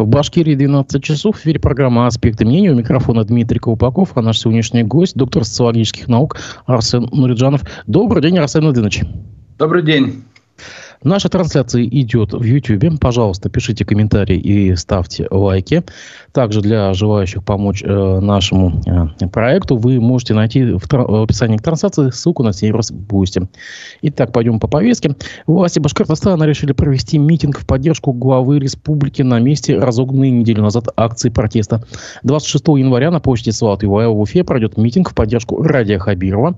В Башкирии 12 часов. В эфире программа «Аспекты мнения». У микрофона Дмитрий Колпаков, а наш сегодняшний гость, доктор социологических наук Арсен Нуриджанов. Добрый день, Арсен Владимирович. Добрый день. Наша трансляция идет в YouTube. Пожалуйста, пишите комментарии и ставьте лайки. Также для желающих помочь э, нашему э, проекту вы можете найти в, в описании к трансляции ссылку на сервис Boosty. Итак, пойдем по повестке. Власти Башкортостана решили провести митинг в поддержку главы республики на месте разогнанной неделю назад акции протеста. 26 января на площади Сват Юлаева в Уфе пройдет митинг в поддержку Радия Хабирова.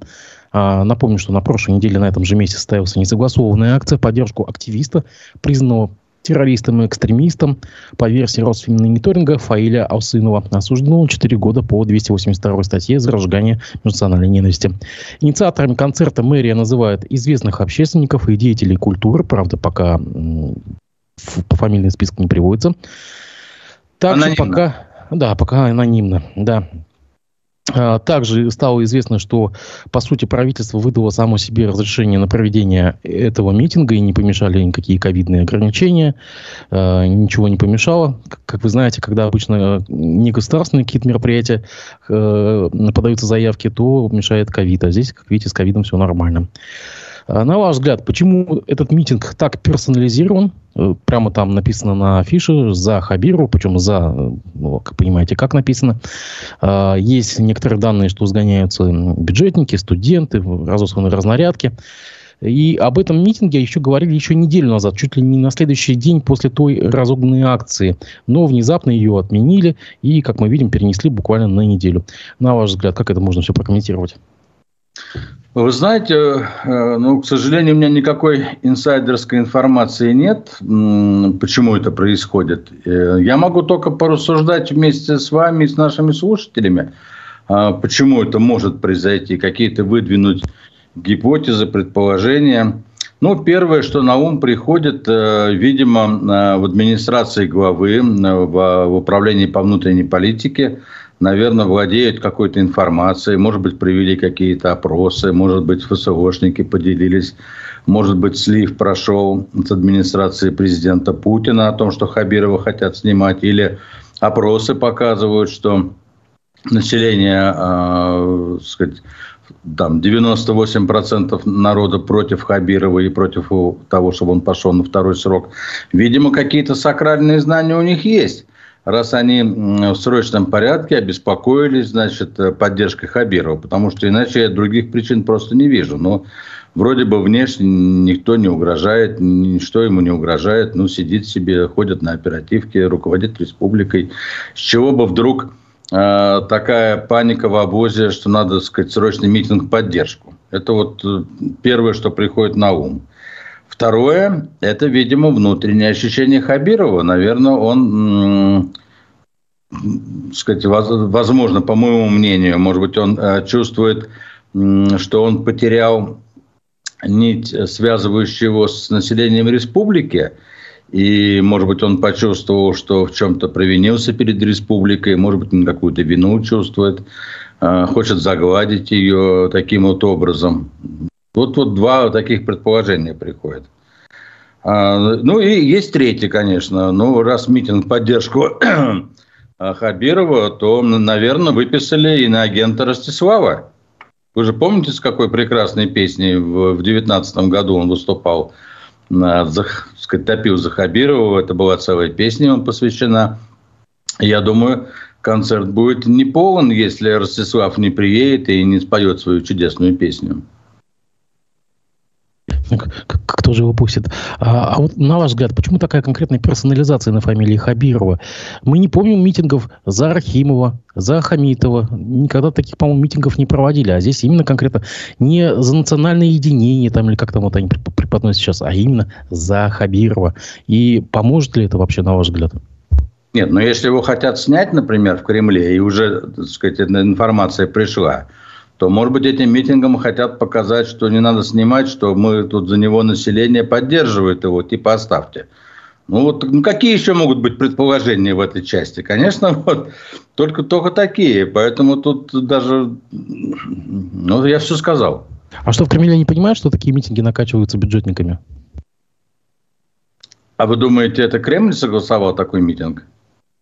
А, напомню, что на прошлой неделе на этом же месте состоялся несогласованная акция в поддержку активиста, признанного террористом и экстремистом по версии Росфинмониторинга Фаиля Алсынова. Осуждено он 4 года по 282 статье за разжигание национальной ненависти. Инициаторами концерта мэрия называет известных общественников и деятелей культуры. Правда, пока по фамильный список не приводится. Также анонимно. пока... Да, пока анонимно, да. А, также стало известно, что, по сути, правительство выдало само себе разрешение на проведение этого митинга и не помешали никакие ковидные ограничения. А, ничего не помешало. Как вы знаете, когда обычно негосударственные какие-то мероприятия э, подаются заявки, то мешает ковид. А здесь, как видите, с ковидом все нормально. А, на ваш взгляд, почему этот митинг так персонализирован? Э, прямо там написано на афише за Хабиру, причем за, ну, как понимаете, как написано. Есть некоторые данные, что сгоняются бюджетники, студенты, разосланы разнарядки. И об этом митинге еще говорили еще неделю назад, чуть ли не на следующий день после той разогнанной акции. Но внезапно ее отменили и, как мы видим, перенесли буквально на неделю. На ваш взгляд, как это можно все прокомментировать? Вы знаете, э, ну, к сожалению, у меня никакой инсайдерской информации нет, почему это происходит. Э, я могу только порассуждать вместе с вами и с нашими слушателями, а, почему это может произойти, какие-то выдвинуть гипотезы, предположения. Ну, первое, что на ум приходит, э, видимо, в администрации главы, в управлении по внутренней политике – наверное, владеют какой-то информацией, может быть, провели какие-то опросы, может быть, ФСОшники поделились, может быть, слив прошел с администрации президента Путина о том, что Хабирова хотят снимать, или опросы показывают, что население, э, сказать, там 98% народа против Хабирова и против того, чтобы он пошел на второй срок. Видимо, какие-то сакральные знания у них есть раз они в срочном порядке обеспокоились, значит, э, поддержкой Хабирова, потому что иначе я других причин просто не вижу. Но вроде бы внешне никто не угрожает, ничто ему не угрожает, ну, сидит себе, ходит на оперативке, руководит республикой. С чего бы вдруг э, такая паника в обозе, что надо, так сказать, срочный митинг поддержку? Это вот э, первое, что приходит на ум. Второе, это, видимо, внутреннее ощущение Хабирова. Наверное, он, сказать, возможно, по моему мнению, может быть, он э, чувствует, что он потерял нить, связывающую его с населением республики, и, может быть, он почувствовал, что в чем-то провинился перед республикой, может быть, он какую-то вину чувствует, э, хочет загладить ее таким вот образом. Вот, вот два таких предположения приходят. А, ну и есть третий, конечно. Ну, раз митинг поддержку Хабирова, то, наверное, выписали и на агента Ростислава. Вы же помните, с какой прекрасной песней в девятнадцатом году он выступал? За, сказать, топил за Хабирова. Это была целая песня ему посвящена. Я думаю, концерт будет не полон, если Ростислав не приедет и не споет свою чудесную песню. Кто же его пустит? А, а вот на ваш взгляд, почему такая конкретная персонализация на фамилии Хабирова? Мы не помним митингов за Архимова, за Хамитова. Никогда таких, по-моему, митингов не проводили. А здесь именно конкретно не за национальное единение, там, или как там вот они преподносят сейчас, а именно за Хабирова. И поможет ли это вообще, на ваш взгляд? Нет, но если его хотят снять, например, в Кремле, и уже, так сказать, информация пришла, то, может быть, этим митингом хотят показать, что не надо снимать, что мы тут за него население поддерживает его, типа оставьте. Ну вот ну, какие еще могут быть предположения в этой части? Конечно, вот, только, только такие. Поэтому тут даже... Ну, я все сказал. А что, в Кремле не понимают, что такие митинги накачиваются бюджетниками? А вы думаете, это Кремль согласовал такой митинг?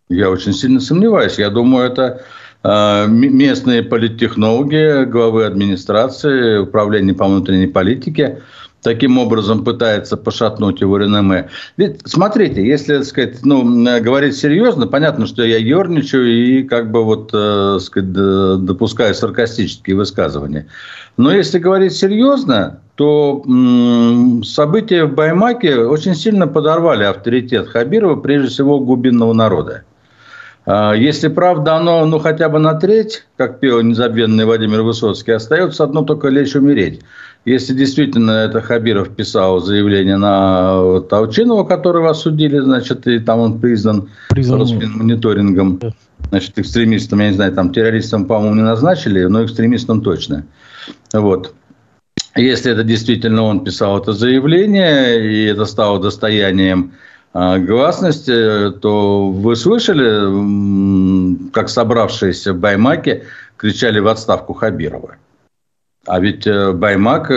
Я очень сильно сомневаюсь. Я думаю, это местные политтехнологи, главы администрации, управления по внутренней политике таким образом пытается пошатнуть его реноме. Ведь, смотрите, если, так сказать, ну, говорить серьезно, понятно, что я ерничаю и как бы вот, э, сказать, допускаю саркастические высказывания. Но если говорить серьезно, то события в Баймаке очень сильно подорвали авторитет Хабирова, прежде всего глубинного народа. А, если правда оно ну, хотя бы на треть, как пел незабвенный Владимир Высоцкий, остается одно только лечь умереть. Если действительно это Хабиров писал заявление на Толчинова, которого осудили, значит, и там он признан, признан. Росфинмониторингом, значит, экстремистом, я не знаю, там террористом, по-моему, не назначили, но экстремистом точно. Вот. Если это действительно он писал это заявление, и это стало достоянием гласности, то вы слышали, как собравшиеся в Баймаке кричали в отставку Хабирова? А ведь э, Баймак э,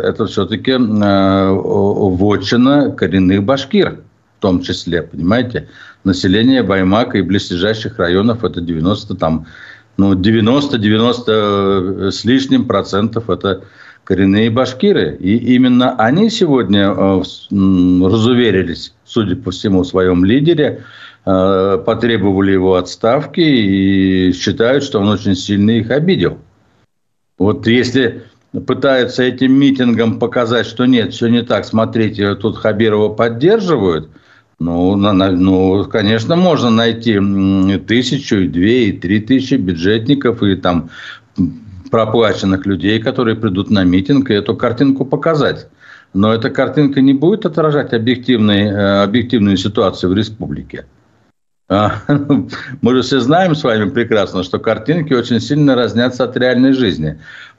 – это все-таки э, вотчина коренных башкир, в том числе, понимаете? Население Баймака и близлежащих районов – это 90, там, ну, 90-90 с лишним процентов – это коренные башкиры. И именно они сегодня разуверились, судя по всему, в своем лидере, потребовали его отставки и считают, что он очень сильно их обидел. Вот если пытаются этим митингом показать, что нет, все не так, смотрите, тут Хабирова поддерживают, ну, на, ну, конечно, можно найти тысячу, и две, и три тысячи бюджетников и там проплаченных людей, которые придут на митинг и эту картинку показать. Но эта картинка не будет отражать объективной, э, объективную ситуацию в республике. А, мы же все знаем с вами прекрасно, что картинки очень сильно разнятся от реальной жизни.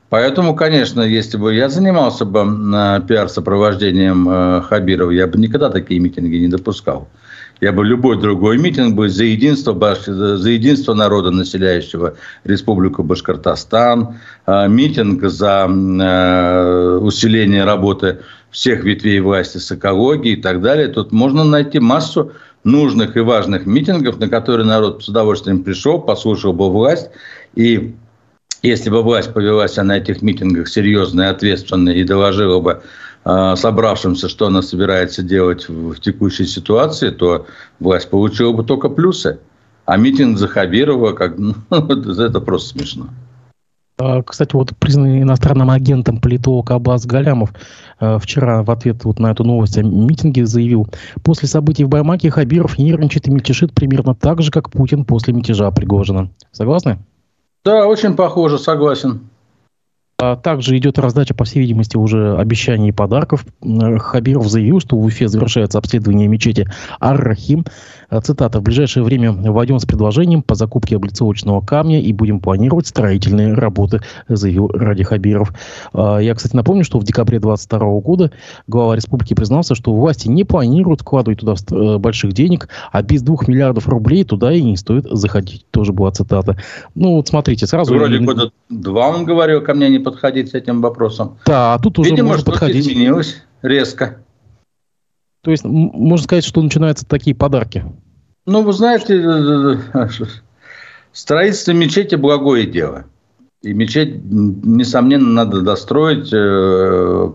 Поэтому, конечно, если бы я занимался бы а, пиар-сопровождением а, Хабирова, я бы никогда такие митинги не допускал. Я бы любой другой митинг бы за единство, за единство народа, населяющего Республику Башкортостан, митинг за усиление работы всех ветвей власти с экологией и так далее. Тут можно найти массу нужных и важных митингов, на которые народ с удовольствием пришел, послушал бы власть. И если бы власть повелась на этих митингах серьезно и ответственно и доложила бы э, собравшимся, что она собирается делать в, в текущей ситуации, то власть получила бы только плюсы. А митинг за Хабирова, как, ну, это просто смешно. А, кстати, вот признанный иностранным агентом политолог Аббас Галямов э, вчера в ответ вот на эту новость о митинге заявил, после событий в Баймаке Хабиров нервничает и мятежит примерно так же, как Путин после мятежа Пригожина. Согласны? Да, очень похоже, согласен. А также идет раздача, по всей видимости, уже обещаний и подарков. Хабиров заявил, что в Уфе завершается обследование мечети Ар-Рахим. А, цитата. «В ближайшее время войдем с предложением по закупке облицовочного камня и будем планировать строительные работы», заявил Ради Хабиров. А, я, кстати, напомню, что в декабре 2022 года глава республики признался, что власти не планируют вкладывать туда э, больших денег, а без двух миллиардов рублей туда и не стоит заходить. Тоже была цитата. Ну, вот смотрите, сразу... Вроде года два он говорил, ко мне не подходить с этим вопросом. Да, а тут уже Видимо, можно подходить. изменилось резко. То есть, можно сказать, что начинаются такие подарки. Ну, вы знаете, э, э, э, строительство мечети – благое дело. И мечеть, несомненно, надо достроить,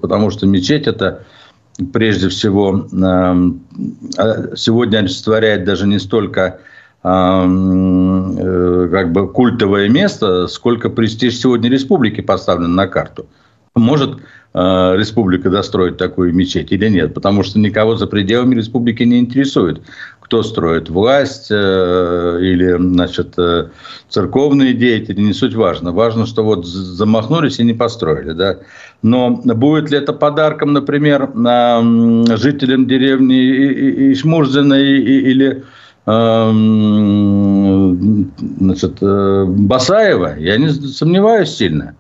потому что мечеть – это прежде всего сегодня олицетворяет даже не столько как бы культовое место, сколько престиж сегодня республики поставлен на карту. Может э, республика достроить такую мечеть или нет, потому что никого за пределами республики не интересует, кто строит власть э, или значит, э, церковные деятели, не суть важно. Важно, что вот замахнулись и не построили. Да? Но будет ли это подарком, например, жителям деревни Ишмурзина или значит, Басаева, я не сомневаюсь сильно.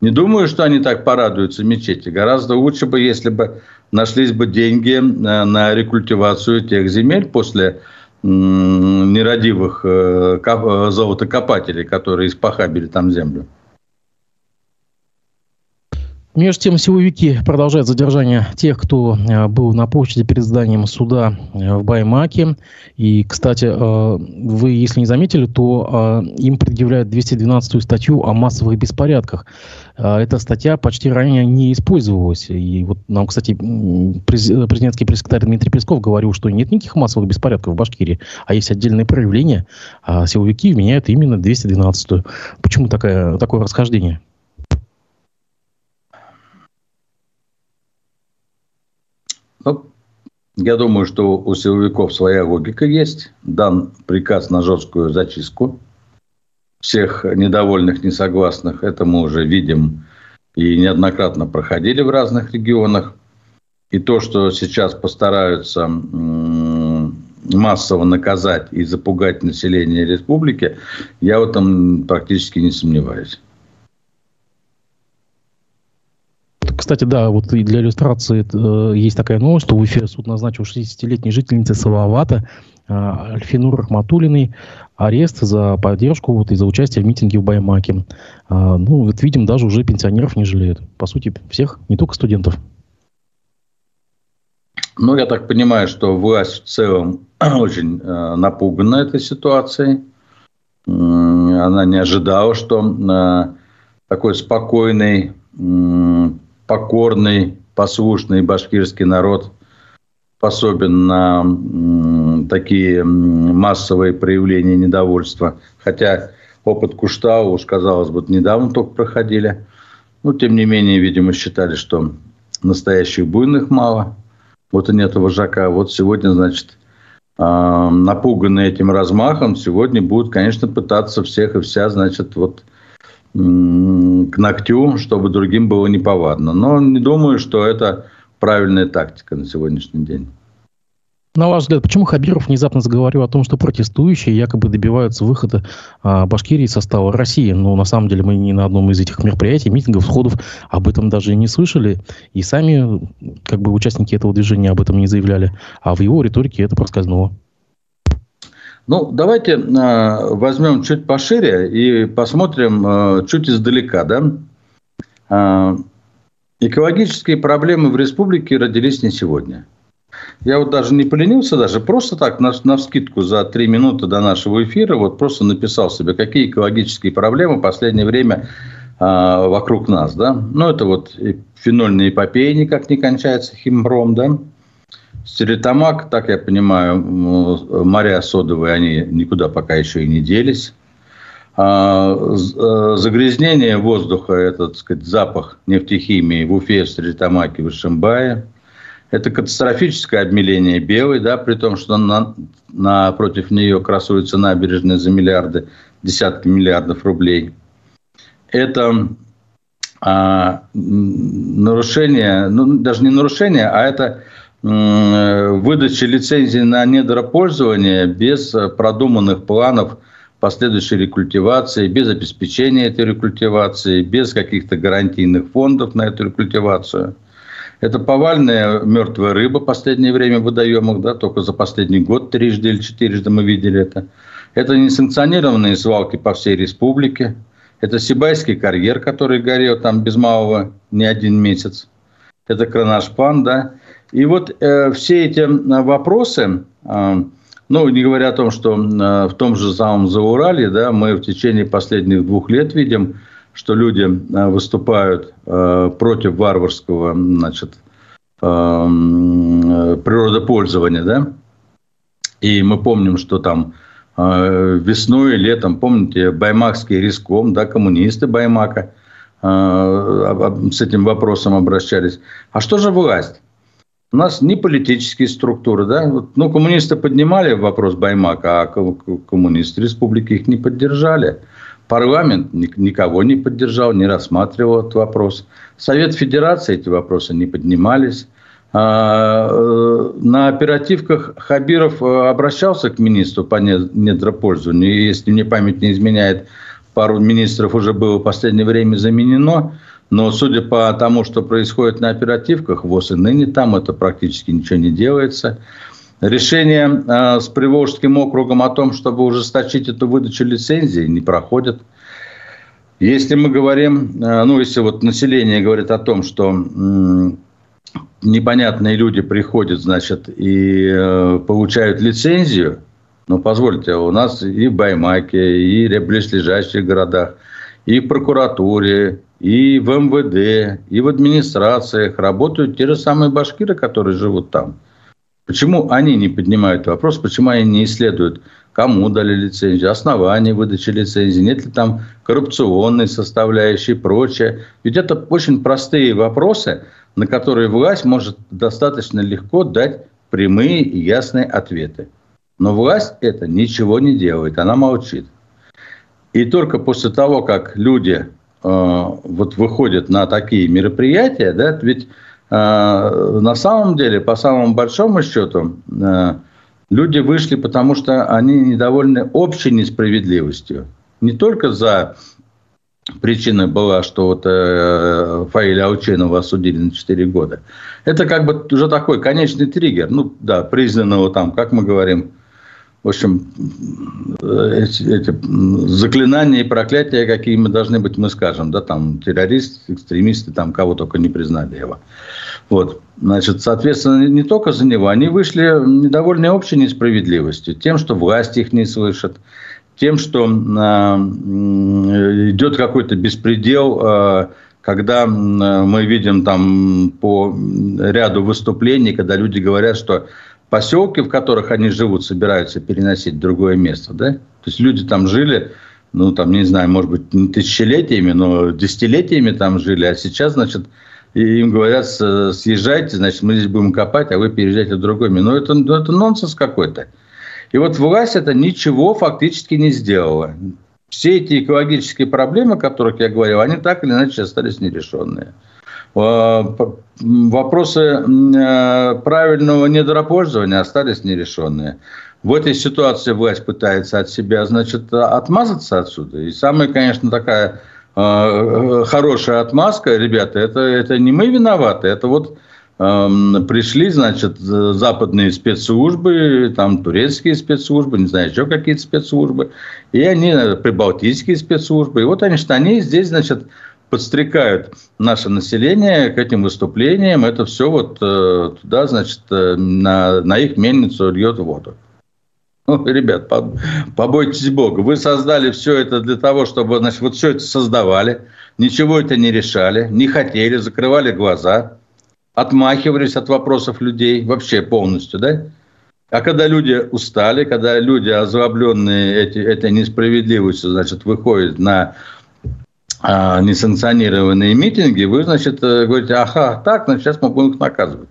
Не думаю, что они так порадуются мечети. Гораздо лучше бы, если бы нашлись бы деньги э, на рекультивацию тех земель после нерадивых э, э, золотокопателей, которые испохабили там землю. Между тем, силовики продолжают задержание тех, кто э, был на площади перед зданием суда э, в Баймаке. И, кстати, э, вы, если не заметили, то им предъявляют 212-ю статью о массовых беспорядках. Эта статья почти ранее не использовалась. И вот нам, кстати, президентский пресс-секретарь Дмитрий Песков говорил, что нет никаких массовых беспорядков в Башкирии, а есть отдельные проявления. А силовики вменяют именно 212-ю. Почему такое, такое расхождение? Ну, я думаю, что у силовиков своя логика есть. Дан приказ на жесткую зачистку всех недовольных, несогласных. Это мы уже видим и неоднократно проходили в разных регионах. И то, что сейчас постараются массово наказать и запугать население республики, я в этом практически не сомневаюсь. Кстати, да, вот и для иллюстрации э, есть такая новость, что в Уфе суд назначил 60-летней жительнице Салавата э, Альфинур Рахматулиной арест за поддержку вот, и за участие в митинге в Баймаке. А, ну, вот видим, даже уже пенсионеров не жалеют. По сути, всех, не только студентов. Ну, я так понимаю, что власть в целом очень э, напугана этой ситуацией. Она не ожидала, что э, такой спокойный покорный, послушный башкирский народ способен на такие массовые проявления недовольства. Хотя опыт Куштау, казалось бы, недавно только проходили. Но, тем не менее, видимо, считали, что настоящих буйных мало. Вот и нет вожака. Вот сегодня, значит, а, напуганные этим размахом, сегодня будут, конечно, пытаться всех и вся, значит, вот к ногтю, чтобы другим было неповадно. Но не думаю, что это правильная тактика на сегодняшний день. На ваш взгляд, почему Хабиров внезапно заговорил о том, что протестующие якобы добиваются выхода а, Башкирии из состава России? Но на самом деле мы ни на одном из этих мероприятий, митингов, сходов об этом даже не слышали. И сами как бы участники этого движения об этом не заявляли. А в его риторике это проскользнуло. Ну, давайте э, возьмем чуть пошире и посмотрим э, чуть издалека. Да? Э, экологические проблемы в республике родились не сегодня. Я вот даже не поленился, даже просто так, на, на вскидку за три минуты до нашего эфира, вот просто написал себе, какие экологические проблемы в последнее время э, вокруг нас. Да? Ну, это вот фенольная эпопея никак не кончается, химпром, да? Стерлитамак, так я понимаю, моря содовые, они никуда пока еще и не делись. А, э, загрязнение воздуха, этот сказать, запах нефтехимии в Уфе, в Стерлитамаке, в Ишимбае. Это катастрофическое обмеление белой, да, при том, что на, напротив нее красуется набережная за миллиарды, десятки миллиардов рублей. Это а, нарушение, ну, даже не нарушение, а это выдачи лицензии на недропользование без продуманных планов последующей рекультивации, без обеспечения этой рекультивации, без каких-то гарантийных фондов на эту рекультивацию. Это повальная мертвая рыба в последнее время в водоемах, да, только за последний год трижды или четырежды мы видели это. Это несанкционированные свалки по всей республике. Это Сибайский карьер, который горел там без малого не один месяц. Это Кронашпан, да. И вот э, все эти э, вопросы, э, ну, не говоря о том, что э, в том же самом Заурале, да, мы в течение последних двух лет видим, что люди э, выступают э, против варварского, значит, э, природопользования, да, и мы помним, что там э, весной, летом, помните, Баймакский риском, да, коммунисты Баймака э, с этим вопросом обращались. А что же власть? У нас не политические структуры, да. Ну, коммунисты поднимали вопрос Баймака, а коммунисты республики их не поддержали. Парламент никого не поддержал, не рассматривал этот вопрос. Совет Федерации эти вопросы не поднимались. А, э, на оперативках Хабиров э, обращался к министру по недропользованию. И, если мне память не изменяет, пару министров уже было в последнее время заменено. Но судя по тому, что происходит на оперативках, ВОЗ и ныне там это практически ничего не делается. Решение э, с Приволжским округом о том, чтобы ужесточить эту выдачу лицензии, не проходит. Если мы говорим, ну, если вот население говорит о том, что непонятные люди приходят, значит, и получают лицензию, ну, позвольте, у нас и в Баймаке, и в близлежащих городах, и в прокуратуре, и в МВД, и в администрациях работают те же самые башкиры, которые живут там. Почему они не поднимают вопрос, почему они не исследуют, кому дали лицензию, основания выдачи лицензии, нет ли там коррупционной составляющей и прочее. Ведь это очень простые вопросы, на которые власть может достаточно легко дать прямые и ясные ответы. Но власть это ничего не делает, она молчит. И только после того, как люди вот выходят на такие мероприятия, да, ведь э, на самом деле, по самому большому счету, э, люди вышли, потому что они недовольны общей несправедливостью. Не только за причиной была, что вот э, Фаиля Аученова осудили на 4 года. Это как бы уже такой конечный триггер, ну да, признанного там, как мы говорим, в общем, эти, эти заклинания и проклятия, какие мы должны быть, мы скажем, да, там террористы, экстремисты, там кого только не признали его. Вот, значит, соответственно, не только за него, они вышли недовольны общей несправедливостью, тем, что власть их не слышит, тем, что э, идет какой-то беспредел, э, когда мы видим там по ряду выступлений, когда люди говорят, что поселки, в которых они живут, собираются переносить в другое место, да? То есть люди там жили, ну, там, не знаю, может быть, не тысячелетиями, но десятилетиями там жили, а сейчас, значит, им говорят, съезжайте, значит, мы здесь будем копать, а вы переезжайте в другое место. Ну, это, ну, это нонсенс какой-то. И вот власть это ничего фактически не сделала. Все эти экологические проблемы, о которых я говорил, они так или иначе остались нерешенные. Э, вопросы э, правильного недропользования остались нерешенные. В этой ситуации власть пытается от себя, значит, отмазаться отсюда. И самая, конечно, такая э, хорошая отмазка, ребята, это, это не мы виноваты, это вот эм, пришли, значит, западные спецслужбы, там турецкие спецслужбы, не знаю, еще какие-то спецслужбы, и они, прибалтийские спецслужбы, и вот они, что они здесь, значит, подстрекают наше население к этим выступлениям. Это все вот э, туда, значит, э, на, на их мельницу льет воду. Ну, ребят, побойтесь Бога. Вы создали все это для того, чтобы, значит, вот все это создавали, ничего это не решали, не хотели, закрывали глаза, отмахивались от вопросов людей вообще полностью, да? А когда люди устали, когда люди, озлобленные эти, этой несправедливостью, значит, выходят на несанкционированные митинги, вы, значит, э, говорите, ага, так, значит, сейчас мы будем их наказывать.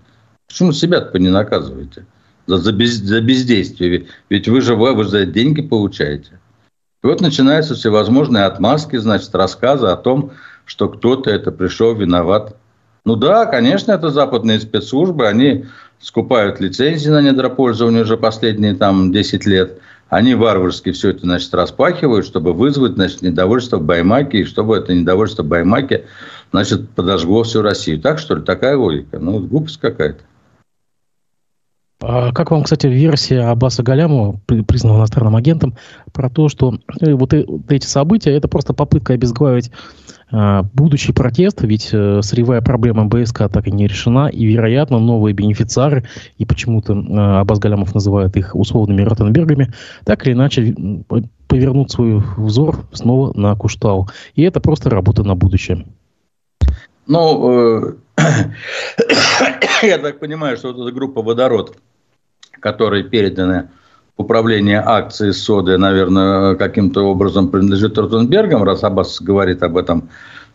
Почему себя-то не наказываете? За, за, без, за бездействие. Ведь вы же, вы, вы же за деньги получаете. И вот начинаются всевозможные отмазки, значит, рассказы о том, что кто-то это пришел виноват. Ну да, конечно, это западные спецслужбы, они скупают лицензии на недропользование уже последние там 10 лет. Они варварски все это, значит, распахивают, чтобы вызвать, значит, недовольство в Баймаке, и чтобы это недовольство в Баймаке, значит, подожгло всю Россию. Так, что ли? Такая логика. Ну, глупость какая-то. А как вам, кстати, версия Аббаса Галямова, признанного иностранным агентом, про то, что э, вот эти события – это просто попытка обезглавить будущий протест, ведь э, сырьевая проблема БСК так и не решена, и, вероятно, новые бенефициары, и почему-то э, Аббас Галямов называет их условными Ротенбергами, так или иначе повернут свой взор снова на Куштау. И это просто работа на будущее. Ну, э, я так понимаю, что вот эта группа «Водород», которой переданы управление акцией соды, наверное, каким-то образом принадлежит Ротенбергам, раз Аббас говорит об этом,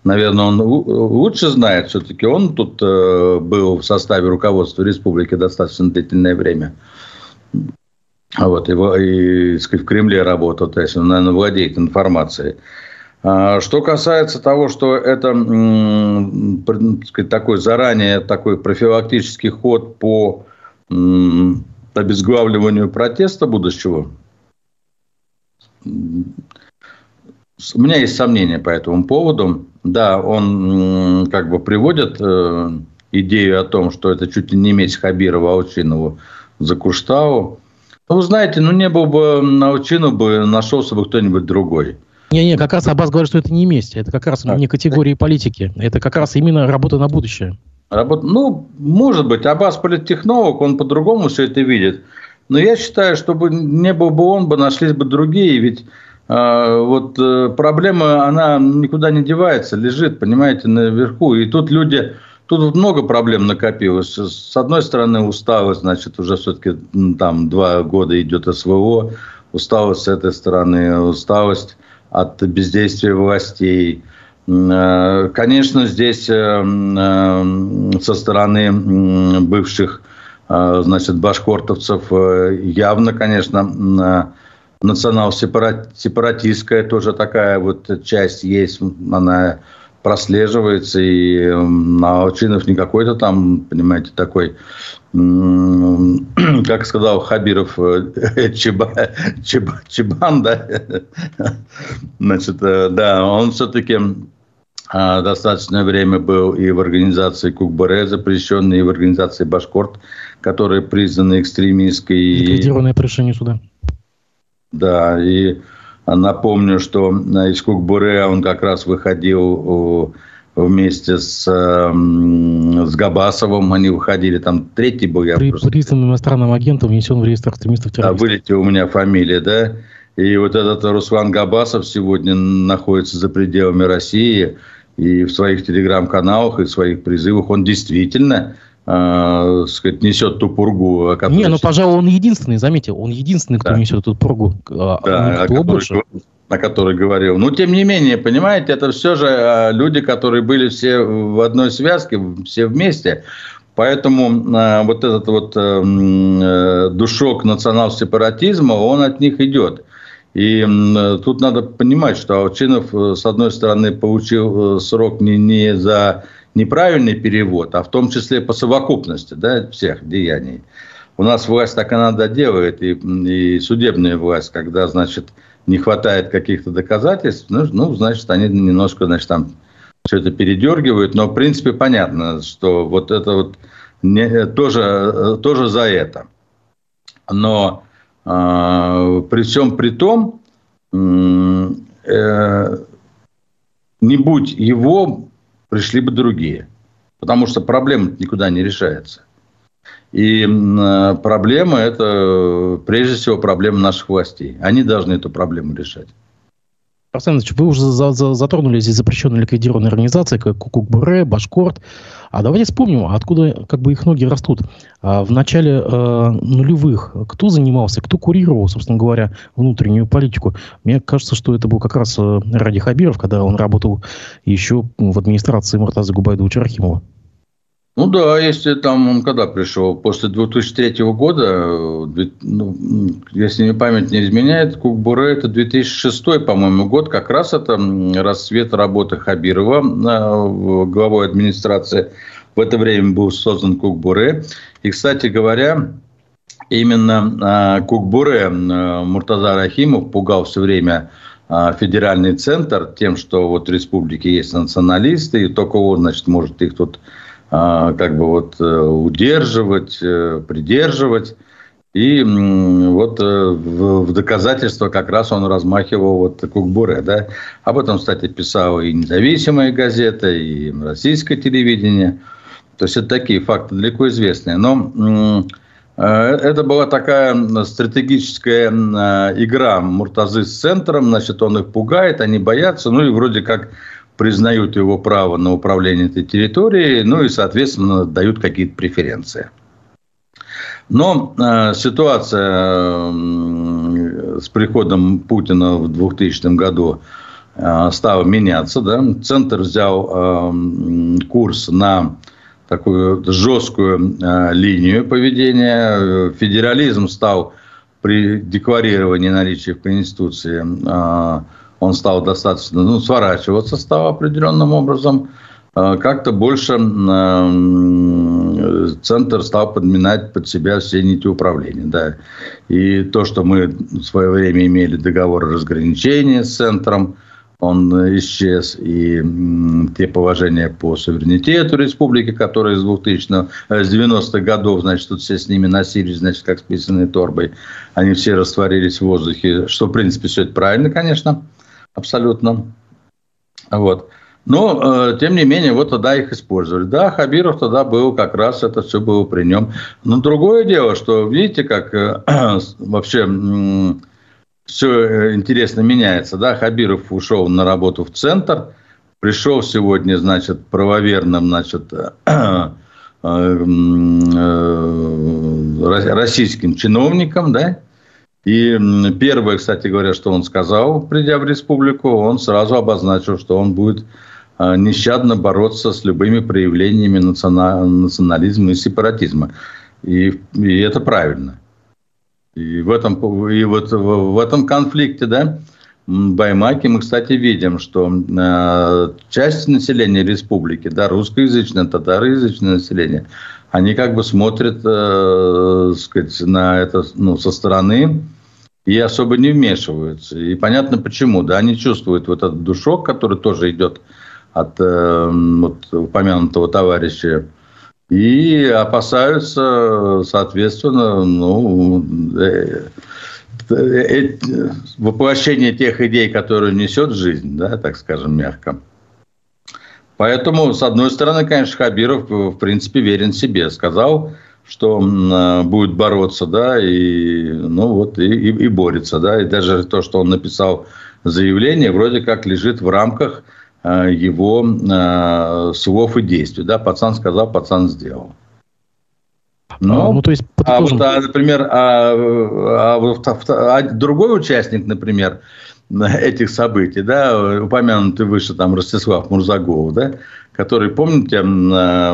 наверное, он лучше знает. Все-таки он тут э, был в составе руководства республики достаточно длительное время. Вот, его, и, сказать, в Кремле работал, то есть он, наверное, владеет информацией. А, что касается того, что это сказать, такой заранее такой профилактический ход по обезглавливанию протеста будущего, у меня есть сомнения по этому поводу. Да, он как бы приводит э, идею о том, что это чуть ли не месть Хабирова Аучинову за Куштау. Но вы знаете, ну не был бы Научину, бы нашелся бы кто-нибудь другой. Не-не, как раз Аббас говорит, что это не месть, это как раз а. не категории политики, это как раз именно работа на будущее. Работа, ну, может быть, Аббас политтехнолог, он по-другому все это видит. Но я считаю, чтобы не был бы он, бы нашлись бы другие, ведь э, вот э, проблема, она никуда не девается, лежит, понимаете, наверху. И тут люди, тут много проблем накопилось. С одной стороны, усталость, значит, уже все-таки там два года идет СВО, усталость с этой стороны, усталость от бездействия властей. Э, конечно, здесь э, э, со стороны бывших значит, башкортовцев явно, конечно, национал-сепаратистская тоже такая вот часть есть, она прослеживается, и Алчинов не какой-то там, понимаете, такой как сказал Хабиров, Чеба, Чеба, Чебан, да, значит, да, он все-таки достаточное время был и в организации Кукбаре, запрещенной, и в организации Башкорт, которая признана экстремистской. Ликвидированное по решению суда. Да, и напомню, что из Кукбуре он как раз выходил вместе с, с Габасовым, они выходили, там третий был я При, просто... Признанным иностранным агентом внесен в реестр экстремистов террористов. Да, вылетела у меня фамилия, да. И вот этот Руслан Габасов сегодня находится за пределами России, и в своих телеграм-каналах, и в своих призывах он действительно э, сказать, несет ту пургу. Не, ну, пожалуй, он единственный, заметьте, он единственный, кто да. несет эту пургу. А, да, а который, о которой говорил. Но, тем не менее, понимаете, это все же а, люди, которые были все в одной связке, все вместе. Поэтому э, вот этот вот э, душок национал-сепаратизма, он от них идет. И э, тут надо понимать, что Алчинов, с одной стороны, получил срок не, не за неправильный перевод, а в том числе по совокупности да, всех деяний. У нас власть так надо делает, и, и судебная власть, когда, значит, не хватает каких-то доказательств, ну, ну, значит, они немножко, значит, там все это передергивают, но, в принципе, понятно, что вот это вот не, тоже, тоже за это. Но э, при всем при том, э, не будь его, пришли бы другие. Потому что проблема никуда не решается. И проблема – это прежде всего проблема наших властей. Они должны эту проблему решать. Арсен вы уже за, за, затронули здесь запрещенные ликвидированные организации, как Кукукбуре, Башкорт. А давайте вспомним, откуда как бы их ноги растут. А в начале э, нулевых кто занимался, кто курировал, собственно говоря, внутреннюю политику? Мне кажется, что это был как раз э, Ради Хабиров, когда он работал еще в администрации Муртаза Губайдовича Рахимова. Ну да, если там он когда пришел, после 2003 года, ну, если мне память не изменяет, Кукбуре это 2006, по-моему, год, как раз это расцвет работы Хабирова главой администрации. В это время был создан Кукбуре. И, кстати говоря, именно а, Кукбуре Муртаза Рахимов пугал все время федеральный центр тем, что вот в республике есть националисты, и только он, значит, может их тут как бы вот э, удерживать, э, придерживать. И вот э, в доказательство как раз он размахивал вот Кукбуре. Да? Об этом, кстати, писала и независимая газета, и российское телевидение. То есть это такие факты далеко известные. Но это была такая стратегическая игра Муртазы с центром. Значит, он их пугает, они боятся. Ну и вроде как признают его право на управление этой территорией, ну и, соответственно, дают какие-то преференции. Но э, ситуация э, с приходом Путина в 2000 году э, стала меняться. Да? Центр взял э, курс на такую жесткую э, линию поведения. Федерализм стал при декларировании наличия в Конституции э, он стал достаточно, ну, сворачиваться стал определенным образом, а, как-то больше центр стал подминать под себя все нити управления. Да. И то, что мы в свое время имели договор о разграничении с центром, он исчез, и те положения по суверенитету республики, которые с 2000 э, с 90-х годов, значит, тут все с ними носились, значит, как с писаной торбой, они все растворились в воздухе, что, в принципе, все это правильно, конечно. Абсолютно. Вот. Но, э, тем не менее, вот тогда их использовали. Да, Хабиров тогда был, как раз это все было при нем. Но другое дело, что видите, как э, вообще э, все интересно меняется. Да, Хабиров ушел на работу в центр, пришел сегодня, значит, правоверным, значит, э, э, э, российским чиновником, да, и первое, кстати говоря, что он сказал, придя в республику, он сразу обозначил, что он будет а, нещадно бороться с любыми проявлениями национализма и сепаратизма. И, и это правильно. И в этом, и вот в этом конфликте, да, Баймаки мы, кстати, видим, что э, часть населения республики, да, русскоязычное, татароязычное население, они как бы смотрят, э, сказать, на это ну, со стороны и особо не вмешиваются. И понятно почему, да, они чувствуют вот этот душок, который тоже идет от э, вот, упомянутого товарища, и опасаются, соответственно, ну, э, э, э, воплощения тех идей, которые несет жизнь, да, так скажем, мягко. Поэтому, с одной стороны, конечно, Хабиров, в принципе, верен себе. Сказал, что э, будет бороться, да, и, ну, вот, и, и, и борется, да. И даже то, что он написал заявление, вроде как лежит в рамках Э, его э, слов и действий. Да, пацан сказал, пацан сделал. Но, а, ну, то есть, а вот, а, например, а, а, а, а другой участник, например, этих событий, да, упомянутый выше там Ростислав Мурзагов, да, который, помните,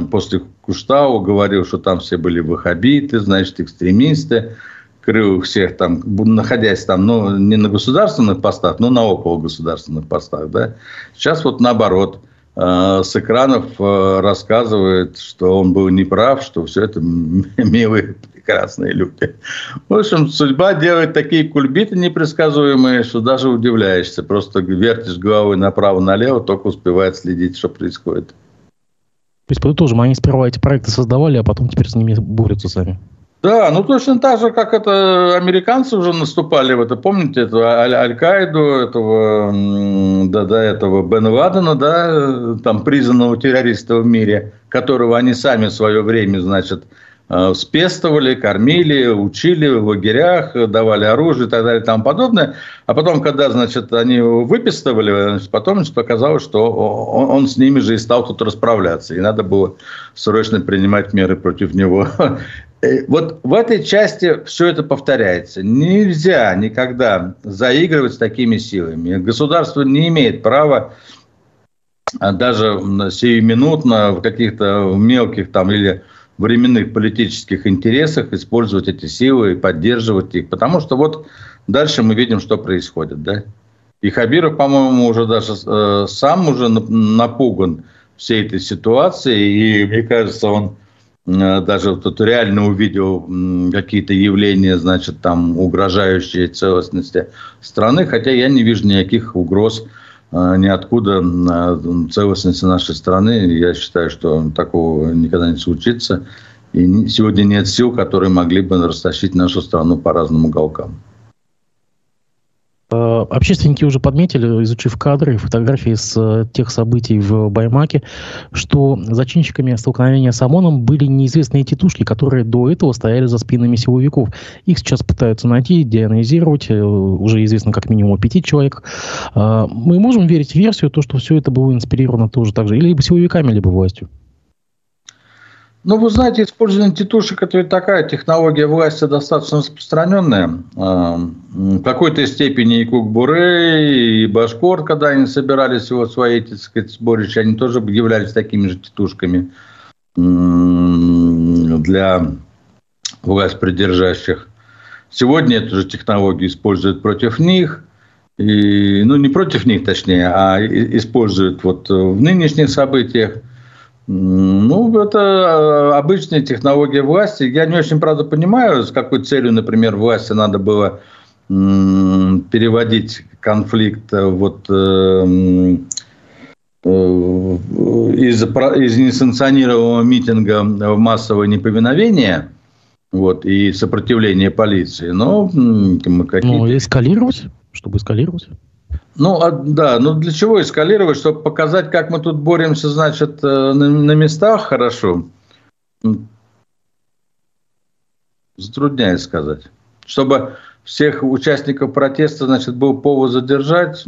после Куштау говорил, что там все были ваххабиты, значит, экстремисты, крыл всех там, находясь там, ну, не на государственных постах, но на около государственных постах, да. Сейчас вот наоборот, с экранов э, рассказывает, что он был неправ, что все это милые, прекрасные люди. В общем, судьба делает такие кульбиты непредсказуемые, что даже удивляешься. Просто вертишь головой направо-налево, только успевает следить, что происходит. То есть, подытожим, они сперва эти проекты создавали, а потом теперь с ними борются сами. Да, ну точно так же, как это американцы уже наступали в это. Помните это Аль-Каиду, этого, да, да, этого Бен Ладена, да, там признанного террориста в мире, которого они сами в свое время, значит, э, спестовали, кормили, учили в лагерях, давали оружие и так далее и тому подобное. А потом, когда, значит, они его выпистывали, значит, потом значит, оказалось, что он, он с ними же и стал тут расправляться. И надо было срочно принимать меры против него. Э, вот в этой части все это повторяется. Нельзя никогда заигрывать с такими силами. Государство не имеет права а, даже сиюминутно в каких-то мелких там или временных политических интересах использовать эти силы и поддерживать их. Потому что вот дальше мы видим, что происходит. Да? И Хабиров, по-моему, уже даже э, сам уже напуган всей этой ситуацией. И мне кажется, он даже тут реально увидел какие-то явления, значит, там угрожающие целостности страны, хотя я не вижу никаких угроз э, ниоткуда целостности нашей страны. Я считаю, что такого никогда не случится. И сегодня нет сил, которые могли бы растащить нашу страну по разным уголкам. Э, общественники уже подметили, изучив кадры и фотографии с э, тех событий в Баймаке, что зачинщиками столкновения с ОМОНом были неизвестные тетушки, которые до этого стояли за спинами силовиков. Их сейчас пытаются найти, дианализировать. Э, уже известно как минимум пяти человек. Мы можем верить в версию, то, что все это было инспирировано тоже так же, либо силовиками, либо властью? Ну, вы знаете, использование тетушек – это ведь такая технология власти достаточно распространенная. А, в какой-то степени и Кукбуре, и Башкор, когда они собирались вот свои, так сказать, сборища, они тоже являлись такими же тетушками для власть придержащих. Сегодня эту же технологию используют против них, и, ну, не против них, точнее, а используют вот в нынешних событиях – ну, это э, обычная технология власти. Я не очень, правда, понимаю, с какой целью, например, власти надо было переводить конфликт э, вот, э, из, из несанкционированного митинга в массовое неповиновение вот, и сопротивление полиции. Но какие Ну, эскалировать, чтобы эскалировать. Ну, а, да, ну для чего эскалировать, чтобы показать, как мы тут боремся, значит, э, на, на местах хорошо? Затрудняюсь сказать. Чтобы всех участников протеста, значит, был повод задержать,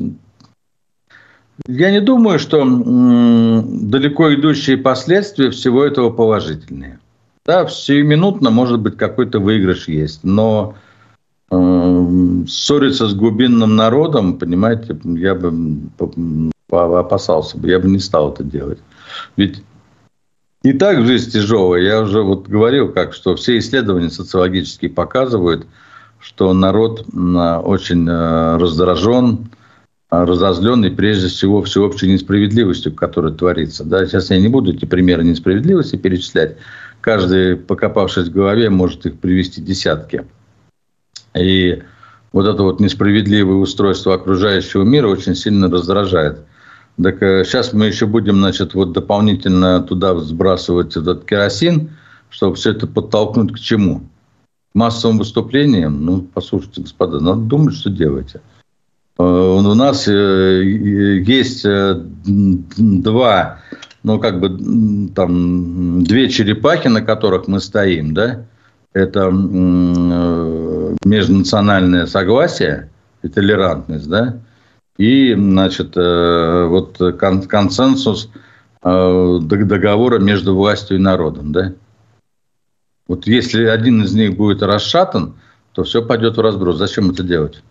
я не думаю, что м, далеко идущие последствия всего этого положительные. Да, сиюминутно, может быть, какой-то выигрыш есть, но ссориться с глубинным народом, понимаете, я бы опасался бы, я бы не стал это делать. Ведь и так жизнь тяжелая. Я уже вот говорил, как что все исследования социологические показывают, что народ очень э, раздражен, разозленный прежде всего всеобщей несправедливостью, которая творится. Да? Сейчас я не буду эти примеры несправедливости перечислять. Каждый, покопавшись в голове, может их привести десятки. И вот это вот несправедливое устройство окружающего мира очень сильно раздражает. Так сейчас э, мы еще будем, значит, вот дополнительно туда сбрасывать этот керосин, чтобы все это подтолкнуть к чему? Массовым выступлением? Ну, послушайте, господа, надо думать, что делаете. Э, у нас э, есть два, ну, как бы, там, две черепахи, на которых мы стоим, да? Это межнациональное согласие и толерантность, да? и, значит, э, вот консенсус э, договора между властью и народом, да? Вот если один из них будет расшатан, то все пойдет в разброс. Зачем это делать?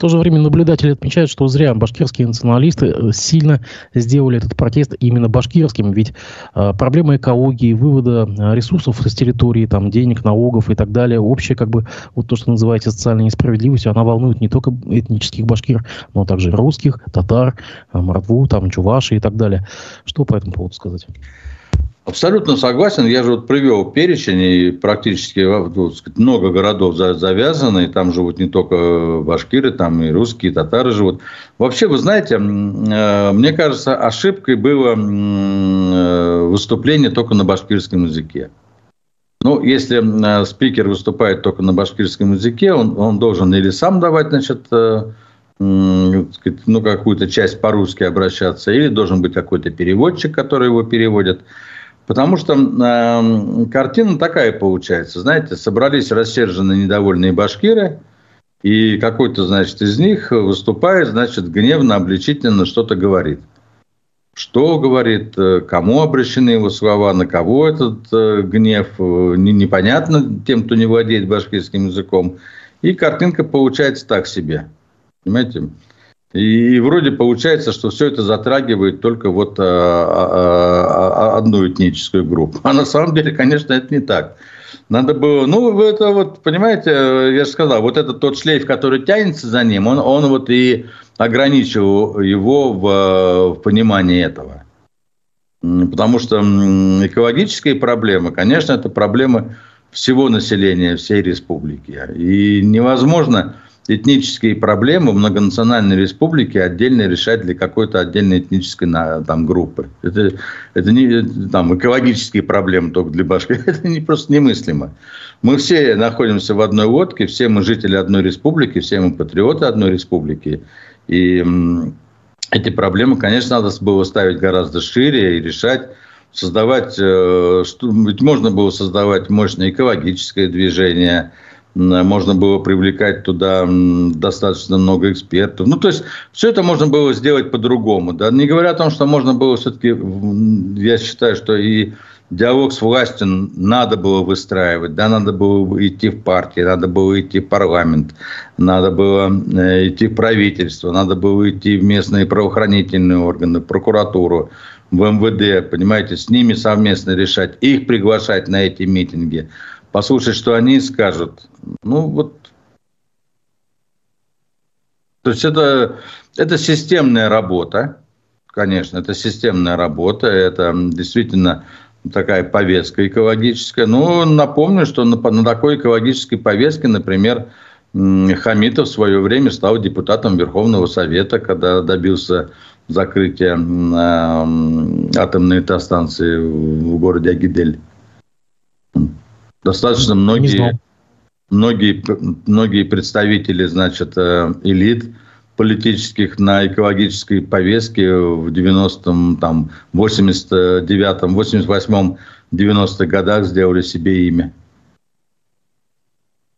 В то же время наблюдатели отмечают, что зря башкирские националисты э, сильно сделали этот протест именно башкирским, ведь э, проблема экологии, вывода э, ресурсов с территории, там, денег, налогов и так далее, общая, как бы, вот то, что называется социальной несправедливостью, она волнует не только этнических башкир, но также русских, татар, э, мордву, там, чуваши и так далее. Что по этому поводу сказать? Абсолютно согласен. Я же вот привел перечень, и практически сказать, много городов завязаны, и там живут не только башкиры, там и русские, и татары живут. Вообще, вы знаете, э, мне кажется, ошибкой было э, выступление только на башкирском языке. Ну, если э, спикер выступает только на башкирском языке, он, он должен или сам давать, значит, ну, какую-то часть по-русски обращаться, или должен быть какой-то переводчик, который его переводит. Потому что э, картина такая получается. Знаете, собрались рассерженные недовольные башкиры, и какой-то, значит, из них выступает, значит, гневно, обличительно что-то говорит. Что говорит, э, кому обращены его слова, на кого этот э, гнев, э, непонятно тем, кто не владеет башкирским языком. И картинка получается так себе. Понимаете? И вроде получается, что все это затрагивает только вот а, а, а, одну этническую группу. А на самом деле, конечно, это не так. Надо было, ну, это вот, понимаете, я же сказал, вот этот тот шлейф, который тянется за ним, он, он вот и ограничивал его в, в понимании этого. Потому что экологические проблемы, конечно, это проблемы всего населения всей республики. И невозможно этнические проблемы многонациональной республике отдельно решать для какой-то отдельной этнической там, группы. Это, это не там, экологические проблемы только для Башкирии. Это не, просто немыслимо. Мы все находимся в одной лодке, все мы жители одной республики, все мы патриоты одной республики. И эти проблемы, конечно, надо было ставить гораздо шире и решать создавать, э, ведь можно было создавать мощное экологическое движение, можно было привлекать туда достаточно много экспертов. Ну, то есть, все это можно было сделать по-другому. Да? Не говоря о том, что можно было все-таки, я считаю, что и диалог с властью надо было выстраивать, да, надо было идти в партии, надо было идти в парламент, надо было э, идти в правительство, надо было идти в местные правоохранительные органы, в прокуратуру, в МВД, понимаете, с ними совместно решать, их приглашать на эти митинги – послушать, что они скажут. Ну, вот. То есть это, это системная работа, конечно, это системная работа, это действительно такая повестка экологическая. Ну, напомню, что на, на такой экологической повестке, например, Хамитов в свое время стал депутатом Верховного Совета, когда добился закрытия э, атомной электростанции в городе Агидель. Достаточно многие, многие, многие представители, значит, э, элит политических на экологической повестке в 90-м, там, 89-м, 88-м, 90-х годах сделали себе имя.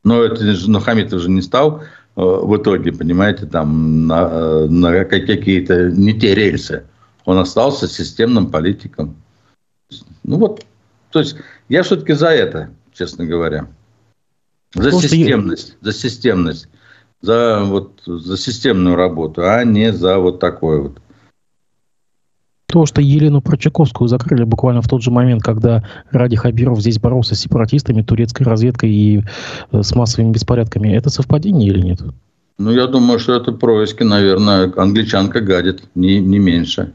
Но это но Хамитов же не стал э, в итоге, понимаете, там на, э, на какие-то не те рельсы. Он остался системным политиком. Ну вот, то есть я все-таки за это, честно говоря. За Просто системность, я... за системность, за вот за системную работу, а не за вот такое вот. То, что Елену Прочаковскую закрыли буквально в тот же момент, когда Ради Хабиров здесь боролся с сепаратистами, турецкой разведкой и э, с массовыми беспорядками, это совпадение или нет? Ну, я думаю, что это происки, наверное, англичанка гадит, не, не меньше.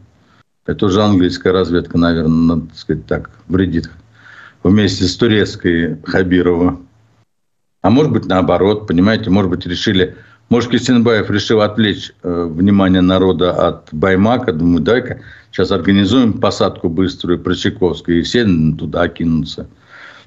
Это уже английская разведка, наверное, надо сказать так, вредит вместе с турецкой Хабирова. А может быть, наоборот, понимаете, может быть, решили может, Кисенбаев решил отвлечь э, внимание народа от Баймака. Думаю, дай-ка сейчас организуем посадку быструю Прочаковской, и все туда кинутся.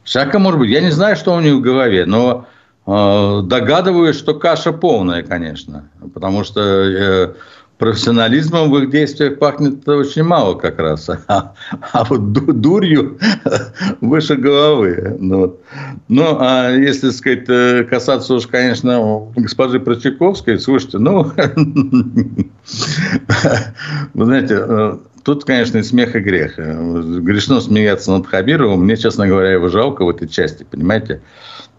Всяко может быть. Я не знаю, что у них в голове, но э, догадываюсь, что каша полная, конечно. Потому что э, профессионализмом в их действиях пахнет очень мало как раз. А, а вот дурью выше головы. Ну, ну, а если, сказать, э, касаться уж, конечно, госпожи Прочаковской, слушайте, ну, вы знаете, э, Тут, конечно, и смех, и грех. Грешно смеяться над Хабировым. Мне, честно говоря, его жалко в этой части, понимаете?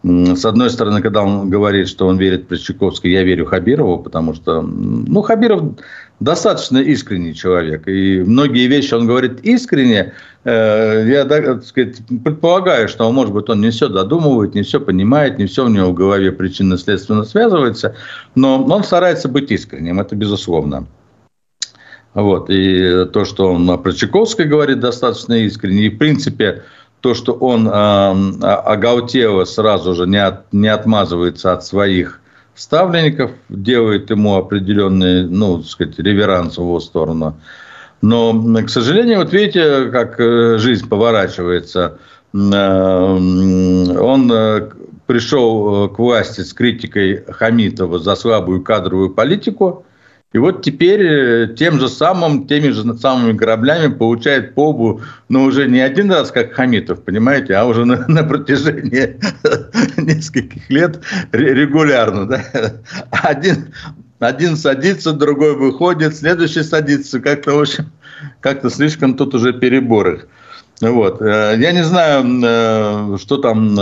С одной стороны, когда он говорит, что он верит Причаковской, я верю Хабирову, потому что, ну, Хабиров достаточно искренний человек. И многие вещи он говорит искренне. Э, я, так сказать, предполагаю, что, может быть, он не все додумывает, не все понимает, не все у него в голове причинно-следственно связывается. Но он старается быть искренним, это безусловно. Вот. И то, что он про Чайковской говорит, достаточно искренне. И, в принципе, то, что он э, оголтело сразу же не, от, не отмазывается от своих ставленников, делает ему определенный, ну, так сказать, реверанс в его сторону. Но, к сожалению, вот видите, как э, жизнь поворачивается. Э, он э, пришел к власти с критикой Хамитова за слабую кадровую политику – и вот теперь э, тем же самым, теми же самыми кораблями получает побу, но уже не один раз, как Хамитов, понимаете, а уже на, на протяжении нескольких лет регулярно. Да? Один, один садится, другой выходит, следующий садится. Как-то, в общем, как-то слишком тут уже перебор их. Вот. Э, я не знаю, э, что там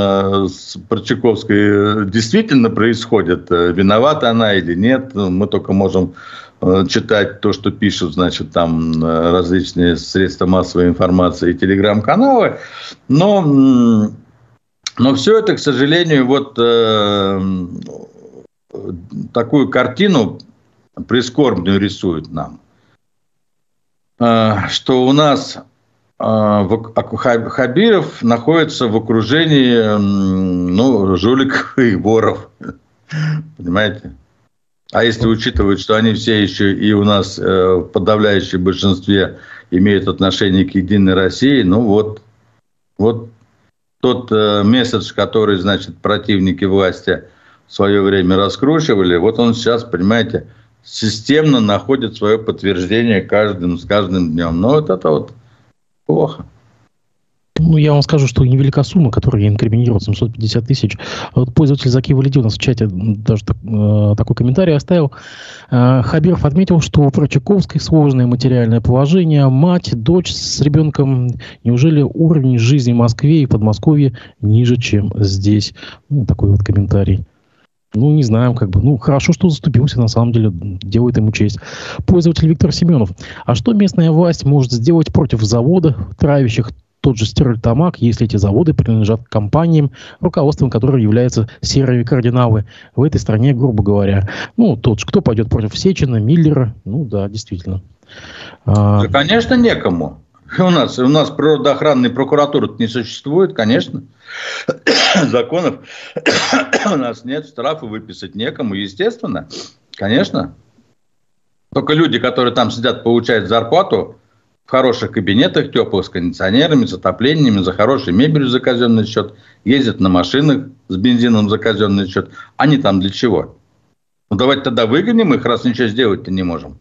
с Прочаковской действительно происходит, виновата она или нет. Мы только можем Э, читать то, что пишут, значит, там э, различные средства массовой информации и телеграм-каналы. Но, но все это, к сожалению, вот э, такую картину прискорбную рисует нам. Э, что у нас Хабиров находится в окружении ну, жуликов и воров. Понимаете? А если учитывать, что они все еще и у нас э, в подавляющем большинстве имеют отношение к Единой России, ну вот, вот тот э, месседж, который, значит, противники власти в свое время раскручивали, вот он сейчас, понимаете, системно находит свое подтверждение каждым, с каждым днем. Но вот это вот плохо. Ну, я вам скажу, что невелика сумма, которая инкриминировала 750 тысяч. Вот пользователь Заки Валиди у нас в чате даже так, э, такой комментарий оставил. Э, Хабиров отметил, что у Прочаковской сложное материальное положение. Мать, дочь с ребенком. Неужели уровень жизни в Москве и Подмосковье ниже, чем здесь? Ну, такой вот комментарий. Ну, не знаю, как бы. Ну, хорошо, что заступился, на самом деле, делает ему честь. Пользователь Виктор Семенов. А что местная власть может сделать против завода, травящих тот же стерлитамак, если эти заводы принадлежат компаниям, руководством которых являются серые кардиналы в этой стране, грубо говоря. Ну, тот же, кто пойдет против Сечина, Миллера, ну да, действительно. А, да, конечно, некому. У нас, у нас природоохранной прокуратуры не существует, конечно. Законов у нас нет, штрафы выписать некому, естественно. Конечно. Только люди, которые там сидят, получают зарплату, в хороших кабинетах, теплых, с кондиционерами, с отоплениями, за хорошей мебелью за казенный счет, ездят на машинах с бензином за казенный счет. Они там для чего? Ну, давайте тогда выгоним их, раз ничего сделать-то не можем.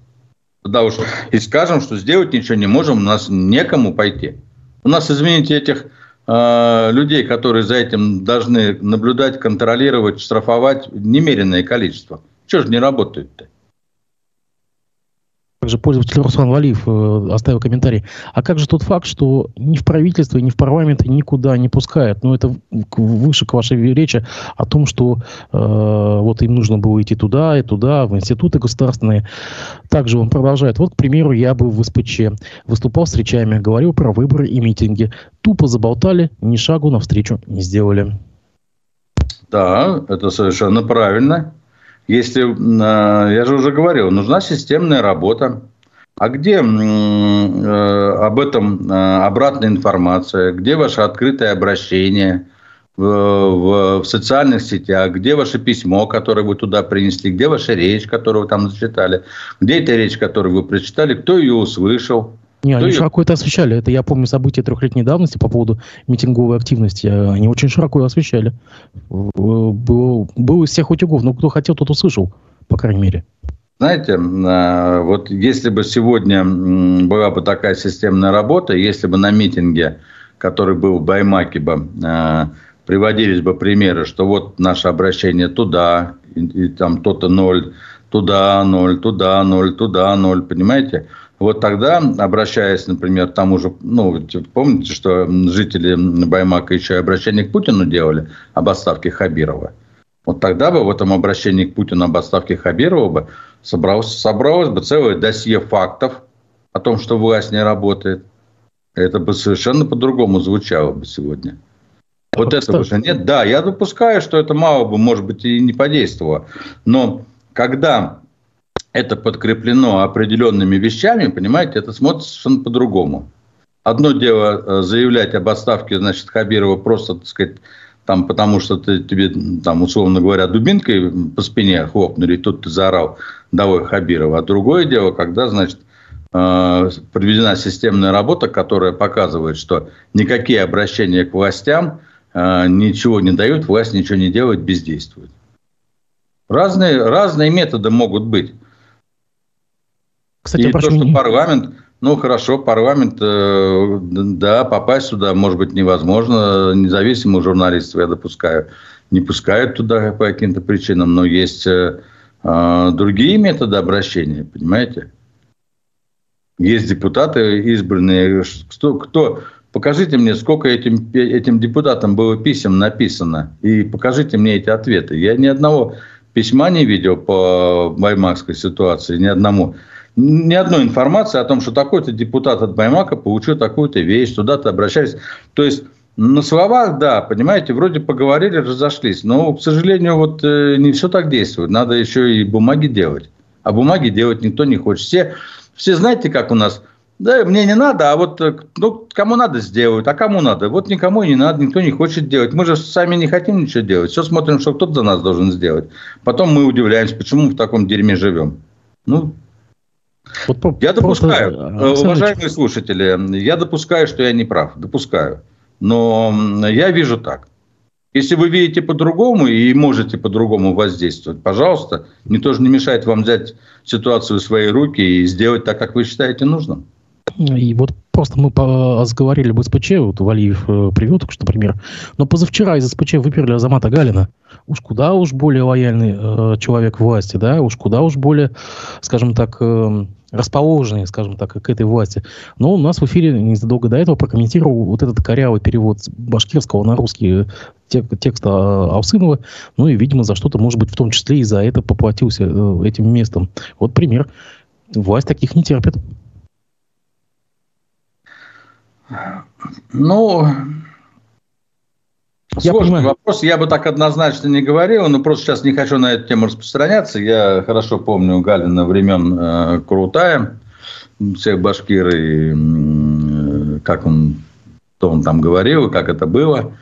Тогда уж и скажем, что сделать ничего не можем, у нас некому пойти. У нас, извините, этих э, людей, которые за этим должны наблюдать, контролировать, штрафовать, немеренное количество. Чего же не работают-то? Также пользователь Руслан Валиев э, оставил комментарий. А как же тот факт, что ни в правительство, ни в парламент никуда не пускают? Ну, это выше к вашей речи о том, что э, вот им нужно было идти туда и туда, в институты государственные. Также он продолжает. Вот, к примеру, я был в СПЧ, выступал с речами, говорил про выборы и митинги. Тупо заболтали, ни шагу навстречу не сделали. Да, это совершенно правильно. Если, а, я же уже говорил, нужна системная работа. А где э, об этом э, обратная информация? Где ваше открытое обращение в, в социальных сетях? Где ваше письмо, которое вы туда принесли? Где ваша речь, которую вы там зачитали? Где эта речь, которую вы прочитали? Кто ее услышал? Не, они широко это освещали. Это я помню события трехлетней давности по поводу митинговой активности. Они очень широко освещали. Было, было из всех утюгов. Но кто хотел, тот услышал, по крайней мере. Знаете, а, вот если бы сегодня была бы такая системная работа, если бы на митинге, который был в Баймаке бы, а, приводились бы примеры, что вот наше обращение туда, и, и там то-то ноль, туда ноль, туда ноль, туда ноль, понимаете? Вот тогда, обращаясь, например, к тому же, ну, помните, что жители Баймака еще и обращение к Путину делали об отставке Хабирова? Вот тогда бы в этом обращении к Путину об отставке Хабирова бы собралось, собралось бы целое досье фактов о том, что власть не работает. Это бы совершенно по-другому звучало бы сегодня. Вот это уже нет. Да, я допускаю, что это мало бы, может быть, и не подействовало. Но когда это подкреплено определенными вещами, понимаете, это смотрится совершенно по-другому. Одно дело э, заявлять об отставке, значит, Хабирова просто, так сказать, там, потому что ты, тебе, там, условно говоря, дубинкой по спине хлопнули, и тут ты заорал «давай Хабирова». А другое дело, когда, значит, э, проведена системная работа, которая показывает, что никакие обращения к властям э, ничего не дают, власть ничего не делает, бездействует. Разные, разные методы могут быть. Кстати, и прошу... то, что парламент, ну хорошо, парламент, э, да, попасть сюда может быть невозможно, независимых журналистов, я допускаю, не пускают туда по каким-то причинам, но есть э, э, другие методы обращения, понимаете? Есть депутаты избранные, кто, кто Покажите мне, сколько этим, этим депутатам было писем написано, и покажите мне эти ответы. Я ни одного письма не видел по баймакской ситуации, ни одному ни одной информации о том, что такой-то депутат от Баймака получил такую-то вещь, туда-то обращались. То есть на словах, да, понимаете, вроде поговорили, разошлись. Но, к сожалению, вот э, не все так действует. Надо еще и бумаги делать. А бумаги делать никто не хочет. Все, все знаете, как у нас? Да, мне не надо, а вот э, ну, кому надо сделают, а кому надо? Вот никому не надо, никто не хочет делать. Мы же сами не хотим ничего делать. Все смотрим, что кто-то за нас должен сделать. Потом мы удивляемся, почему мы в таком дерьме живем. Ну, вот я допускаю, просто... Э, уважаемые слушатели, я допускаю, что я не прав, допускаю. Но я вижу так. Если вы видите по-другому и можете по-другому воздействовать, пожалуйста, никто же не мешает вам взять ситуацию в свои руки и сделать так, как вы считаете нужным. И вот просто мы разговаривали об СПЧ, вот Валиев э, привел только что пример, но позавчера из СПЧ выперли Азамата Галина. Уж куда уж более лояльный э, человек власти, да, уж куда уж более, скажем так, э, расположенные, скажем так, к этой власти. Но у нас в эфире незадолго до этого прокомментировал вот этот корявый перевод башкирского на русский тек, текста Алсынова. Ну и, видимо, за что-то, может быть, в том числе и за это поплатился э, этим местом. Вот пример. Власть таких не терпит. Ну, я Сложный понимаю. вопрос. Я бы так однозначно не говорил, но просто сейчас не хочу на эту тему распространяться. Я хорошо помню Галина времен э, Крутая, всех башкир, и э, как он, что он там говорил, как это было.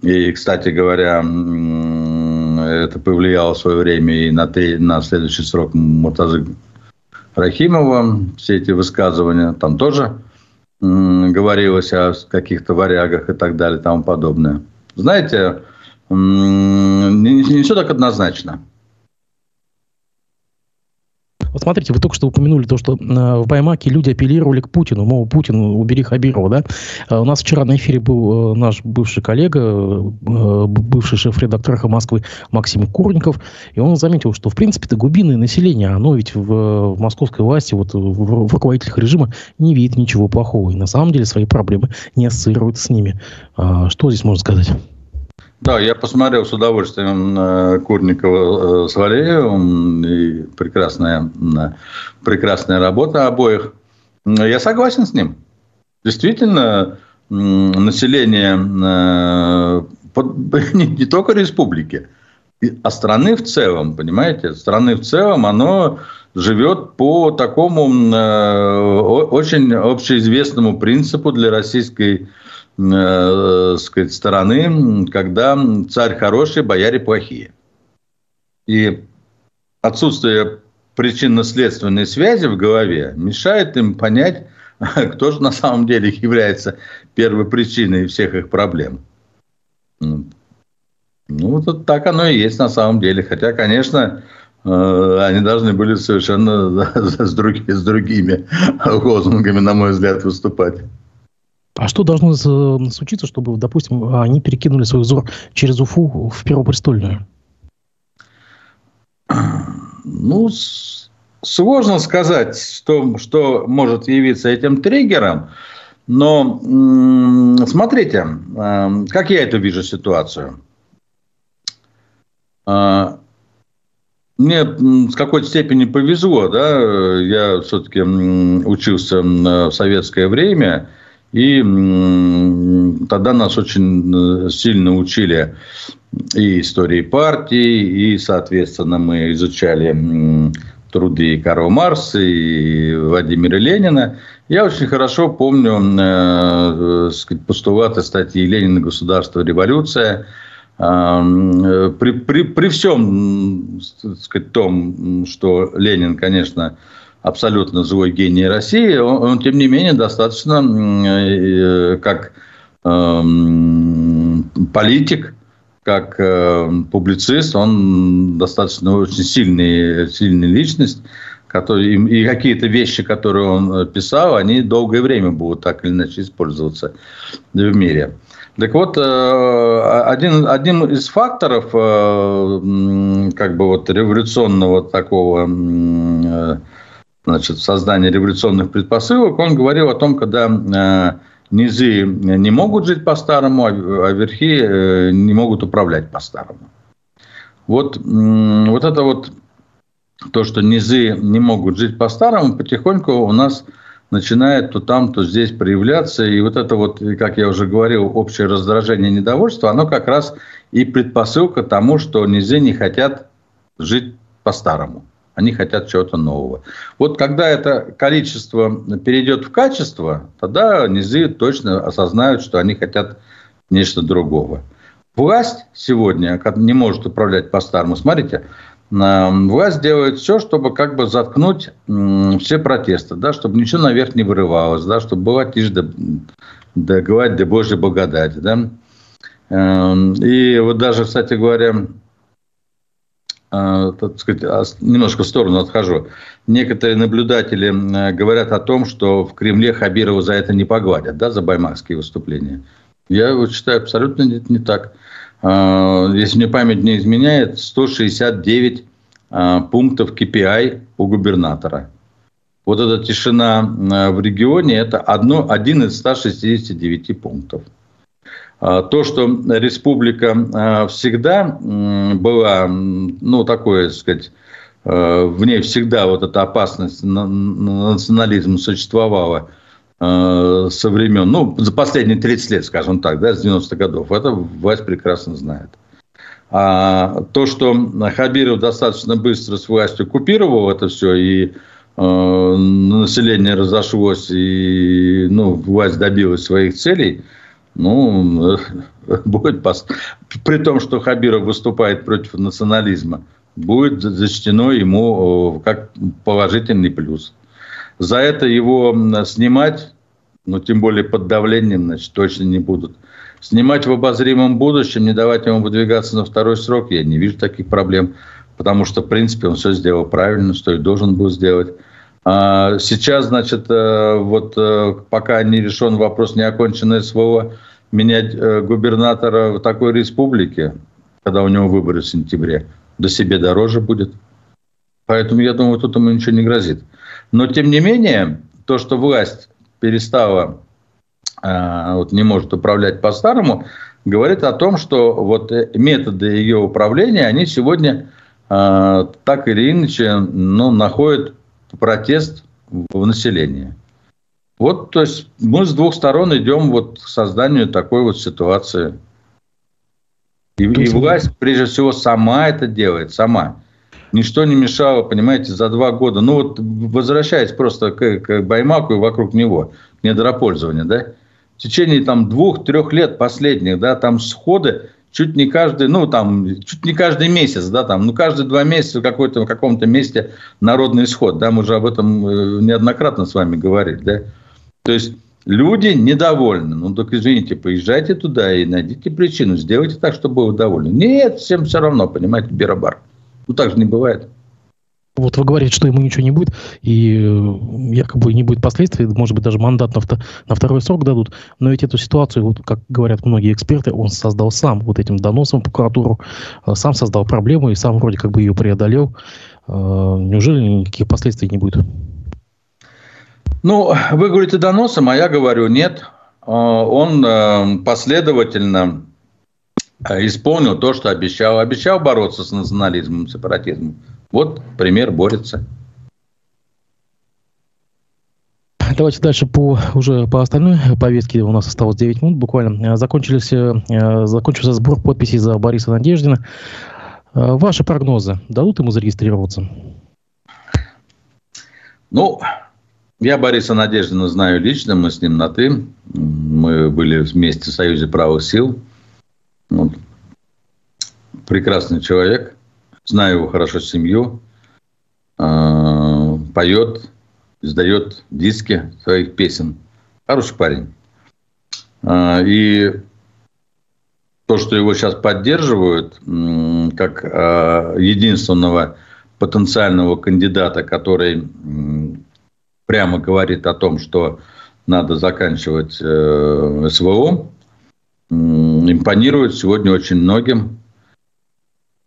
И, кстати говоря, э, это повлияло в свое время и на, три, на следующий срок Муртазы Рахимова, все эти высказывания. Там тоже говорилось о каких-то варягах и так далее и тому подобное знаете, не, не все так однозначно. Вот смотрите, вы только что упомянули то, что в Баймаке люди апеллировали к Путину, мол, Путин, убери Хабирова, да? А у нас вчера на эфире был наш бывший коллега, бывший шеф-редактор «Эхо Москвы» Максим Курников, и он заметил, что, в принципе-то, глубинное население, оно ведь в, в московской власти, вот в, в руководителях режима не видит ничего плохого, и на самом деле свои проблемы не ассоциирует с ними. А, что здесь можно сказать? Да, я посмотрел с удовольствием Курникова э, с Валеевым. И прекрасная, прекрасная работа обоих. Я согласен с ним. Действительно, население э, не, не только республики, а страны в целом, понимаете? Страны в целом, оно живет по такому э, очень общеизвестному принципу для российской э, сказать, стороны, когда царь хороший, бояре плохие. И отсутствие причинно-следственной связи в голове мешает им понять, кто же на самом деле является первой причиной всех их проблем. Ну, вот так оно и есть на самом деле. Хотя, конечно, э, они должны были совершенно с, другими, с другими лозунгами, на мой взгляд, выступать. А что должно случиться, чтобы, допустим, они перекинули свой взор через Уфу в Первопрестольную? Ну, сложно сказать, что, что может явиться этим триггером. Но смотрите, э, как я эту вижу ситуацию. Э, мне с какой-то степени повезло, да, я все-таки учился в советское время – и тогда нас очень э, сильно учили и истории партии, и, соответственно, мы изучали труды Карла Марса и Владимира Ленина. Я очень хорошо помню э, сказать, постулаты статьи Ленина «Государство. Революция». Э, при, при, при всем сказать, том, что Ленин, конечно, абсолютно злой гений России, он, он тем не менее достаточно э, как э, политик, как э, публицист, он достаточно очень сильный, сильная личность, который, и какие-то вещи, которые он писал, они долгое время будут так или иначе использоваться в мире. Так вот, э, один, один из факторов э, как бы вот революционного такого э, значит, создания революционных предпосылок, он говорил о том, когда э, низы не могут жить по-старому, а, а верхи э, не могут управлять по-старому. Вот, вот это вот то, что низы не могут жить по-старому, потихоньку у нас начинает то там, то здесь проявляться. И вот это вот, как я уже говорил, общее раздражение, недовольство, оно как раз и предпосылка тому, что низы не хотят жить по-старому. Они хотят чего-то нового. Вот когда это количество перейдет в качество, тогда низы точно осознают, что они хотят нечто другого. Власть сегодня не может управлять по-старому. Смотрите, власть делает все, чтобы как бы заткнуть все протесты, да, чтобы ничего наверх не вырывалось, да, чтобы была тишь да, говорить да Божья благодать. Да. Эм, и вот даже, кстати говоря, так сказать, а, немножко в сторону отхожу. Некоторые наблюдатели говорят о том, что в Кремле Хабирова за это не погладят, да, за баймакские выступления. Я вот считаю абсолютно не, не так. А, если мне память не изменяет, 169 пунктов KPI у губернатора. Вот эта тишина в регионе – это одно, один из 169 пунктов. А, то, что республика а, всегда была, ну, такое, так сказать, а, в ней всегда вот эта опасность национализма существовала со времен, ну, за последние 30 лет, скажем так, да, с 90-х годов, это власть прекрасно знает. А то, что Хабиров достаточно быстро с властью купировал это все, и э, население разошлось, и ну, власть добилась своих целей – ну, будет пос... при том, что Хабиров выступает против национализма, будет зачтено ему как положительный плюс. За это его снимать, ну, тем более под давлением, значит, точно не будут. Снимать в обозримом будущем, не давать ему выдвигаться на второй срок, я не вижу таких проблем. потому что, в принципе, он все сделал правильно, что и должен был сделать. А сейчас, значит, э, вот э, пока не решен вопрос неоконченное СВО, менять э, губернатора в такой республике, когда у него выборы в сентябре, до себе дороже будет. Поэтому, я думаю, тут ему ничего не грозит. Но, тем не менее, то, что власть перестала, вот не может управлять по-старому, говорит о том, что вот методы ее управления, они сегодня так или иначе ну, находят протест в населении. Вот, то есть мы с двух сторон идем вот к созданию такой вот ситуации. И, и власть, прежде всего, сама это делает, сама. Ничто не мешало, понимаете, за два года. Ну вот, возвращаясь просто к, к Баймаку и вокруг него, недропользования, да, в течение там двух-трех лет последних, да, там сходы чуть не каждый, ну, там, чуть не каждый месяц, да, там, ну, каждые два месяца в, какой-то, в каком-то месте народный исход, да, мы уже об этом э, неоднократно с вами говорили, да. То есть, люди недовольны, ну, только извините, поезжайте туда и найдите причину, сделайте так, чтобы было довольны. Нет, всем все равно, понимаете, Берабар. Ну, так же не бывает. Вот вы говорите, что ему ничего не будет, и э, якобы не будет последствий, может быть, даже мандат на, на второй срок дадут. Но ведь эту ситуацию, вот, как говорят многие эксперты, он создал сам вот этим доносом в прокуратуру, э, сам создал проблему и сам вроде как бы ее преодолел. Э, неужели никаких последствий не будет? Ну, вы говорите доносом, а я говорю нет. Он последовательно исполнил то, что обещал. Обещал бороться с национализмом, сепаратизмом вот пример борется. Давайте дальше по уже по остальной повестке. У нас осталось 9 минут буквально. Закончились, э, закончился сбор подписей за Бориса Надеждина. Э, ваши прогнозы дадут ему зарегистрироваться? Ну, я Бориса Надеждина знаю лично, мы с ним на «ты». Мы были вместе в Союзе правых сил. Вот. Прекрасный человек знаю его хорошо семью, э, поет, издает диски своих песен. Хороший парень. Э, и то, что его сейчас поддерживают, как э, единственного потенциального кандидата, который прямо говорит о том, что надо заканчивать э, СВО, импонирует сегодня очень многим.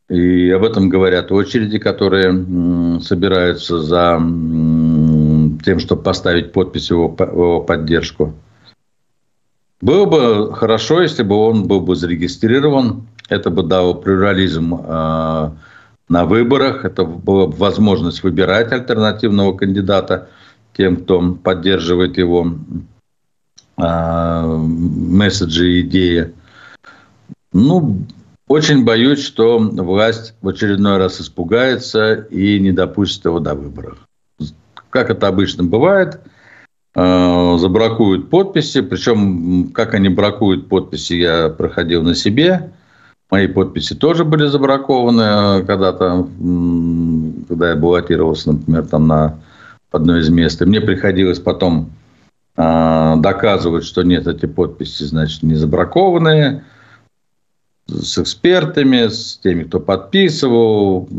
И об этом говорят очереди, которые собираются за тем, чтобы поставить подпись его, его поддержку. Было бы хорошо, если бы он был бы зарегистрирован. Это бы дало плюрализм э, на выборах. Это была бы возможность выбирать альтернативного кандидата тем, кто поддерживает его э, месседжи и идеи. Ну, очень боюсь, что власть в очередной раз испугается и не допустит его до выборов. Как это обычно бывает, э, забракуют подписи, причем как они бракуют подписи, я проходил на себе. Мои подписи тоже были забракованы когда-то, когда я баллотировался, например, там на одно из мест. И мне приходилось потом э, доказывать, что нет, эти подписи, значит, не забракованные с экспертами, с теми, кто подписывал.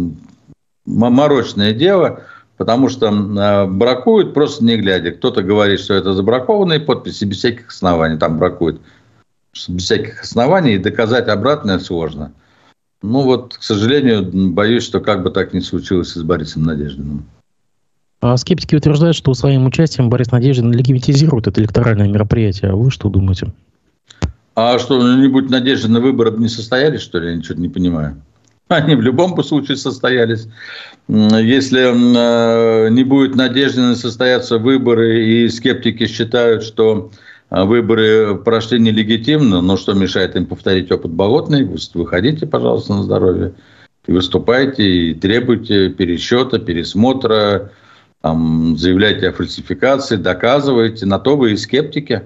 Морочное дело, потому что а, бракуют просто не глядя. Кто-то говорит, что это забракованные подписи без всяких оснований. Там бракуют без всяких оснований, и доказать обратное сложно. Ну вот, к сожалению, боюсь, что как бы так не случилось с Борисом Надеждиным. А скептики утверждают, что своим участием Борис Надеждин легитимизирует это электоральное мероприятие. А вы что думаете? А что, не будет надежды на выборы не состоялись, что ли? Я ничего не понимаю. Они в любом случае состоялись. Если э, не будет надежды состояться выборы, и скептики считают, что э, выборы прошли нелегитимно, но что мешает им повторить опыт Болотный, выходите, пожалуйста, на здоровье, и выступайте, и требуйте пересчета, пересмотра, там, заявляйте о фальсификации, доказывайте, на то вы и скептики.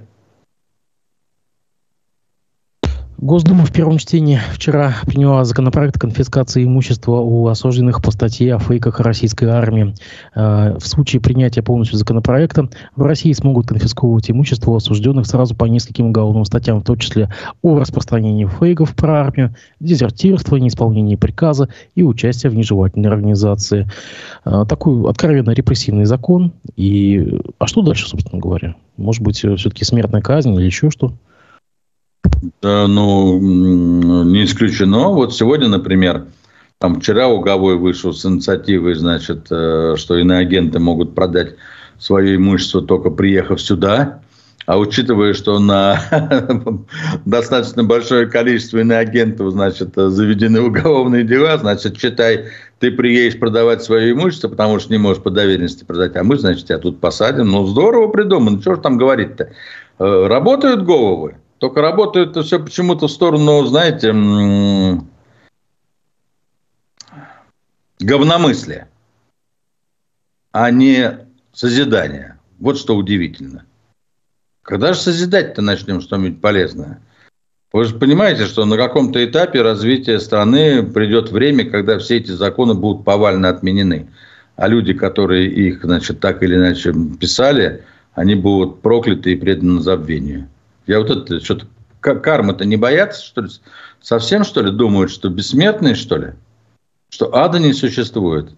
Госдума в первом чтении вчера приняла законопроект конфискации имущества у осужденных по статье о фейках российской армии. Э, в случае принятия полностью законопроекта в России смогут конфисковывать имущество осужденных сразу по нескольким уголовным статьям, в том числе о распространении фейков про армию, дезертирство, неисполнении приказа и участие в нежелательной организации. Э, такой откровенно репрессивный закон. И... А что дальше, собственно говоря? Может быть, все-таки смертная казнь или еще что? Да, ну, не исключено. Вот сегодня, например, там вчера Уговой вышел с инициативой, значит, э, что иноагенты могут продать свое имущество только приехав сюда. А учитывая, что на достаточно большое количество иноагентов, значит, заведены уголовные дела, значит, читай, ты приедешь продавать свое имущество, потому что не можешь по доверенности продать, а мы, значит, тебя тут посадим. Ну, здорово придумано, что же там говорить-то? Э, работают головы. Только работает это все почему-то в сторону, знаете, говномыслия, а не созидания. Вот что удивительно. Когда же созидать-то начнем что-нибудь полезное? Вы же понимаете, что на каком-то этапе развития страны придет время, когда все эти законы будут повально отменены. А люди, которые их, значит, так или иначе писали, они будут прокляты и преданы забвению. Я вот это что-то кармы-то не боятся, что ли? Совсем, что ли, думают, что бессмертные, что ли? Что ада не существует?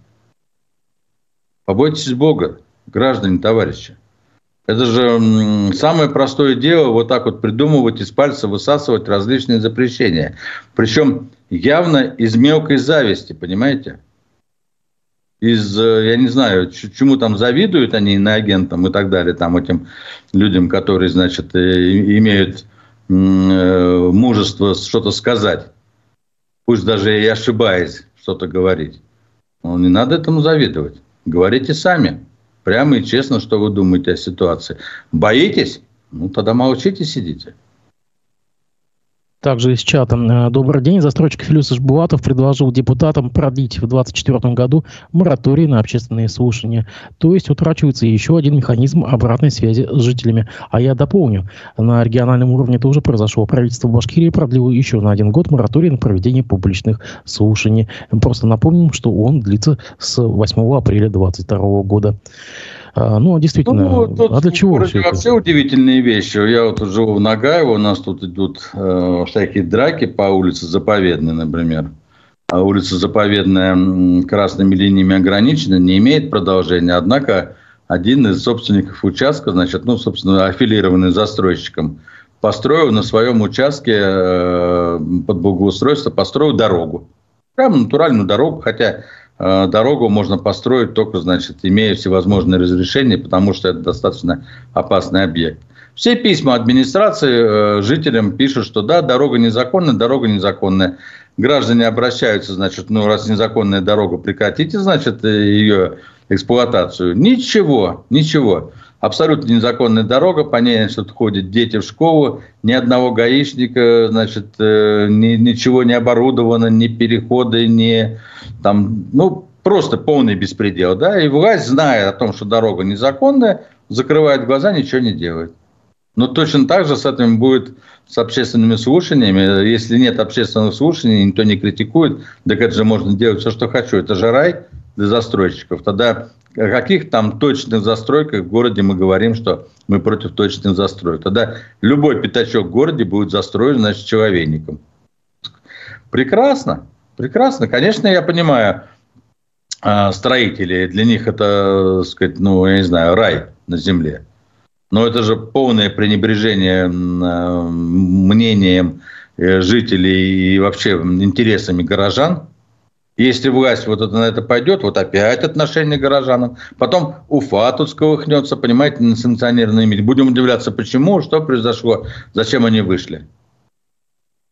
Побойтесь Бога, граждане, товарищи. Это же самое простое дело вот так вот придумывать из пальца высасывать различные запрещения. Причем явно из мелкой зависти, понимаете? Из, э, я не знаю, чему там завидуют они на агентам и так далее, там этим людям, которые, значит, э, имеют э, мужество что-то сказать, пусть даже и ошибаясь что-то говорить. Но не надо этому завидовать. Говорите сами, прямо и честно, что вы думаете о ситуации. Боитесь? Ну, тогда молчите, сидите. Также из чата. Э, Добрый день. Застройщик Филюс Ишбулатов предложил депутатам продлить в 2024 году мораторий на общественные слушания. То есть утрачивается еще один механизм обратной связи с жителями. А я дополню. На региональном уровне это уже произошло. Правительство Башкирии продлило еще на один год мораторий на проведение публичных слушаний. Просто напомним, что он длится с 8 апреля 2022 года. А, ну, действительно, ну, тут а для чего все это? Вообще удивительные вещи. Я вот живу в Нагаево, у нас тут идут э, всякие драки по улице Заповедной, например. А улица Заповедная красными линиями ограничена, не имеет продолжения. Однако один из собственников участка, значит, ну, собственно, аффилированный застройщиком, построил на своем участке э, под благоустройство, построил дорогу. Прямо натуральную дорогу, хотя дорогу можно построить только, значит, имея всевозможные разрешения, потому что это достаточно опасный объект. Все письма администрации э, жителям пишут, что да, дорога незаконная, дорога незаконная. Граждане обращаются, значит, ну, раз незаконная дорога, прекратите, значит, ее эксплуатацию. Ничего, ничего. Абсолютно незаконная дорога, по ней значит, ходят дети в школу, ни одного гаишника, значит, э, ни, ничего не оборудовано, ни переходы, ни там, ну, просто полный беспредел, да, и власть, зная о том, что дорога незаконная, закрывает глаза, ничего не делает. Но точно так же с этим будет с общественными слушаниями. Если нет общественных слушаний, никто не критикует, так это же можно делать все, что хочу. Это же рай для застройщиков. Тогда о каких там точных застройках в городе мы говорим, что мы против точных застроек? Тогда любой пятачок в городе будет застроен, значит, человейником. Прекрасно. Прекрасно. Конечно, я понимаю а, строителей. Для них это, так сказать, ну, я не знаю, рай на земле. Но это же полное пренебрежение а, мнением э, жителей и вообще интересами горожан. Если власть вот это, на это пойдет, вот опять отношение к горожанам. Потом Уфа тут сколыхнется, понимаете, на санкционированные мире. Будем удивляться, почему, что произошло, зачем они вышли.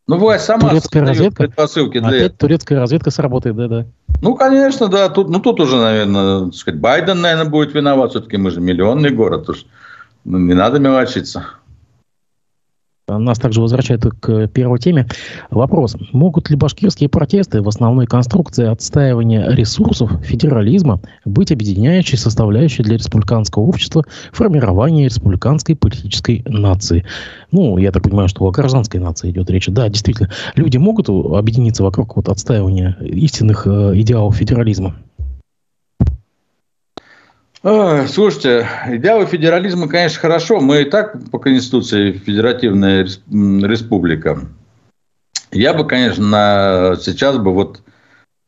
Ну, власть сама турецкая разведка. предпосылки для Опять турецкая разведка сработает, да-да. Ну, конечно, да. Тут, ну, тут уже, наверное, так сказать, Байден, наверное, будет виноват. Все-таки мы же миллионный город. Уж ну, не надо мелочиться. Нас также возвращает к первой теме. Вопрос. Могут ли башкирские протесты в основной конструкции отстаивания ресурсов федерализма быть объединяющей составляющей для республиканского общества формирования республиканской политической нации? Ну, я так понимаю, что о гражданской нации идет речь. Да, действительно, люди могут объединиться вокруг вот отстаивания истинных э, идеалов федерализма? Слушайте, идеалы федерализма, конечно, хорошо. Мы и так по Конституции федеративная республика. Я бы, конечно, сейчас бы вот,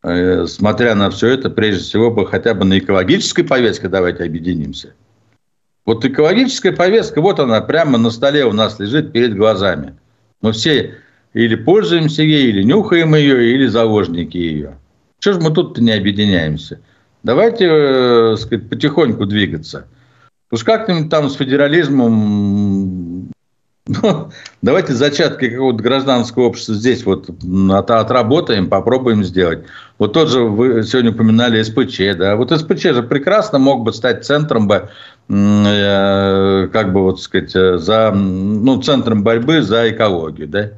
э, смотря на все это, прежде всего бы хотя бы на экологической повестке давайте объединимся. Вот экологическая повестка, вот она прямо на столе у нас лежит перед глазами. Мы все или пользуемся ей, или нюхаем ее, или заложники ее. Что же мы тут-то не объединяемся? Давайте, э, сказать, потихоньку двигаться. Уж как-нибудь там с федерализмом, ну, давайте зачатки какого-то гражданского общества здесь вот от, отработаем, попробуем сделать. Вот тот же вы сегодня упоминали СПЧ, да, вот СПЧ же прекрасно мог бы стать центром бы, э, как бы вот сказать, э, за, ну, центром борьбы за экологию, да.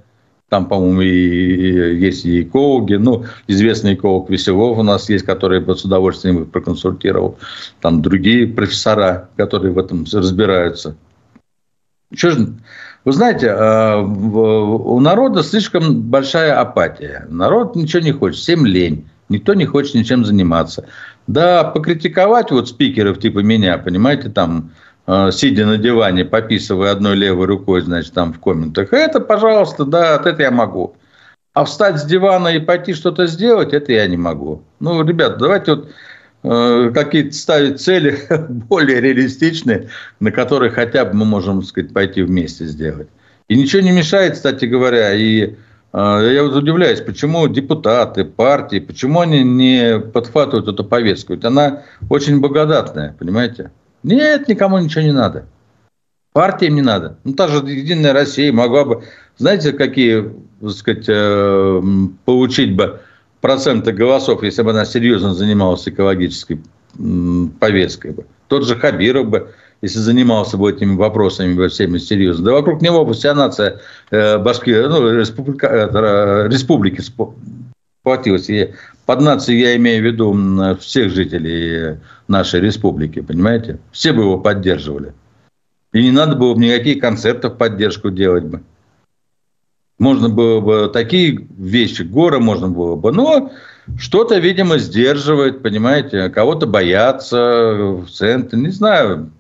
Там, по-моему, и, и есть и экологи. Ну, известный эколог Веселов у нас есть, который бы с удовольствием их проконсультировал. Там другие профессора, которые в этом разбираются. Что же, вы знаете, а, у народа слишком большая апатия. Народ ничего не хочет, всем лень. Никто не хочет ничем заниматься. Да, покритиковать вот спикеров типа меня, понимаете, там Э, сидя на диване, пописывая одной левой рукой, значит, там в комментах. Это, пожалуйста, да, это я могу. А встать с дивана и пойти что-то сделать, это я не могу. Ну, ребят, давайте вот э, какие-то ставить цели более реалистичные, на которые хотя бы мы можем, так сказать, пойти вместе сделать. И ничего не мешает, кстати говоря, и э, я вот удивляюсь, почему депутаты, партии, почему они не подхватывают эту повестку? Ведь она очень благодатная, понимаете? Нет, никому ничего не надо. Партиям не надо. Ну, та же Единая Россия могла бы, знаете, какие, так сказать, э, получить бы проценты голосов, если бы она серьезно занималась экологической повесткой бы. Тот же Хабиров бы, если занимался бы этими вопросами бы всеми серьезно. Да вокруг него бы вся нация э, Башкирии, ну, республика, э, республики сплотилась. И под нацией я имею в виду всех жителей нашей республики, понимаете? Все бы его поддерживали. И не надо было бы никаких концертов поддержку делать бы. Можно было бы такие вещи, горы можно было бы, но что-то, видимо, сдерживает, понимаете, кого-то боятся в центре, не знаю.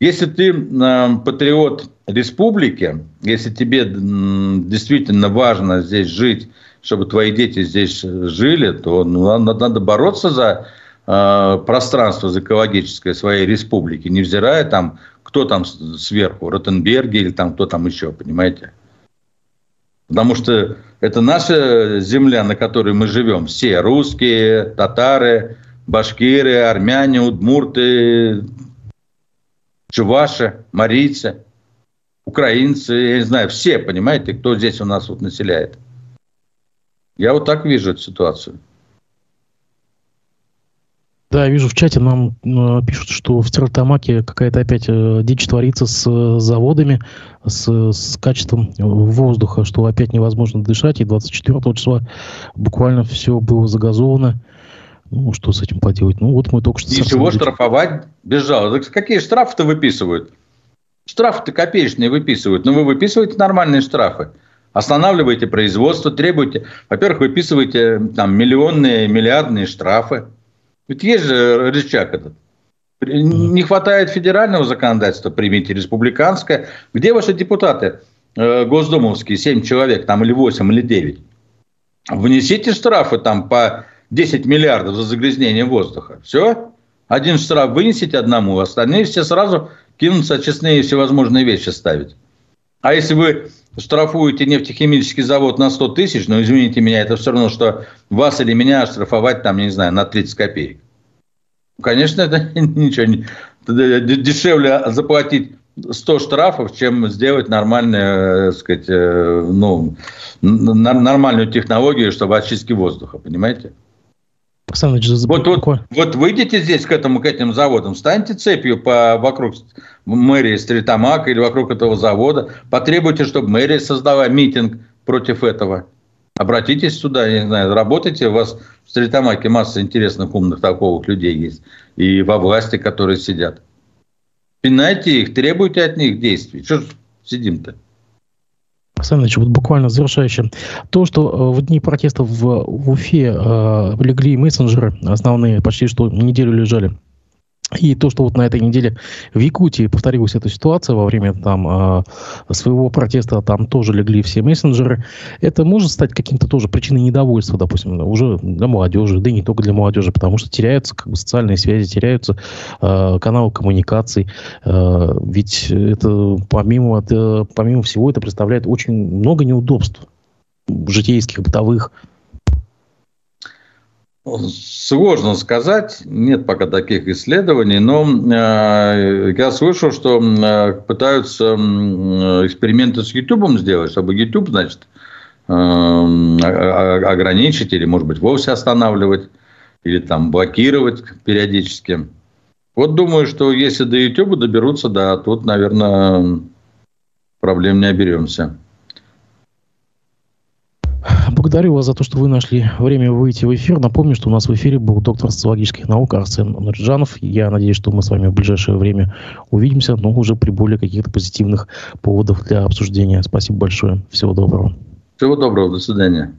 Если ты э, патриот республики, если тебе действительно важно здесь жить, чтобы твои дети здесь жили, то ну, надо, надо бороться за Э, пространство за экологическое своей республики, невзирая там, кто там сверху, Ротенберги или там кто там еще, понимаете? Потому что это наша земля, на которой мы живем. Все русские, татары, башкиры, армяне, удмурты, чуваши, марийцы, украинцы, я не знаю, все, понимаете, кто здесь у нас вот населяет. Я вот так вижу эту ситуацию. Да, вижу в чате нам э, пишут, что в Стерлитамаке какая-то опять э, дичь творится с э, заводами, с, с качеством воздуха, что опять невозможно дышать. И 24 числа буквально все было загазовано. Ну, что с этим поделать? Ну, вот мы только что... Ничего, штрафовать без жалоб. Какие штрафы-то выписывают? Штрафы-то копеечные выписывают. Но вы выписываете нормальные штрафы. Останавливаете производство, требуете... Во-первых, выписываете там миллионные, миллиардные штрафы. Ведь есть же рычаг этот. Не хватает федерального законодательства, примите республиканское. Где ваши депутаты э, госдумовские, 7 человек, там или 8, или 9? Внесите штрафы там по 10 миллиардов за загрязнение воздуха. Все. Один штраф вынесите одному, остальные все сразу кинутся очистные всевозможные вещи ставить. А если вы штрафуете нефтехимический завод на 100 тысяч, но, извините меня, это все равно, что вас или меня штрафовать, там, не знаю, на 30 копеек. Конечно, это ничего не... Дешевле заплатить 100 штрафов, чем сделать нормальную, э, сказать, э, ну, нормальную технологию, чтобы очистки воздуха, понимаете? Вот, вот, вот выйдите здесь к этому, к этим заводам, станьте цепью по, вокруг мэрии Стритамака или вокруг этого завода, потребуйте, чтобы мэрия создала митинг против этого. Обратитесь сюда, я не знаю, работайте, у вас в Стритамаке масса интересных, умных, толковых людей есть, и во власти, которые сидят. Пинайте их, требуйте от них действий. Что сидим-то? Александр Ильич, вот буквально завершающее. То, что э, в дни протестов в, в Уфе э, легли мессенджеры, основные почти что неделю лежали и то, что вот на этой неделе в Якутии повторилась эта ситуация во время там а, своего протеста, там тоже легли все мессенджеры, это может стать каким-то тоже причиной недовольства, допустим, уже для молодежи, да и не только для молодежи, потому что теряются как бы, социальные связи, теряются э, каналы коммуникаций. Э, ведь это помимо, это помимо всего это представляет очень много неудобств житейских, бытовых. Сложно сказать, нет пока таких исследований, но э, я слышал, что э, пытаются э, эксперименты с YouTube сделать, чтобы YouTube, значит, э, ограничить или, может быть, вовсе останавливать, или там блокировать периодически. Вот думаю, что если до YouTube доберутся, да, тут, наверное, проблем не оберемся. Благодарю вас за то, что вы нашли время выйти в эфир. Напомню, что у нас в эфире был доктор социологических наук Арсен Нурджанов. Я надеюсь, что мы с вами в ближайшее время увидимся, но уже при более каких-то позитивных поводах для обсуждения. Спасибо большое. Всего доброго. Всего доброго. До свидания.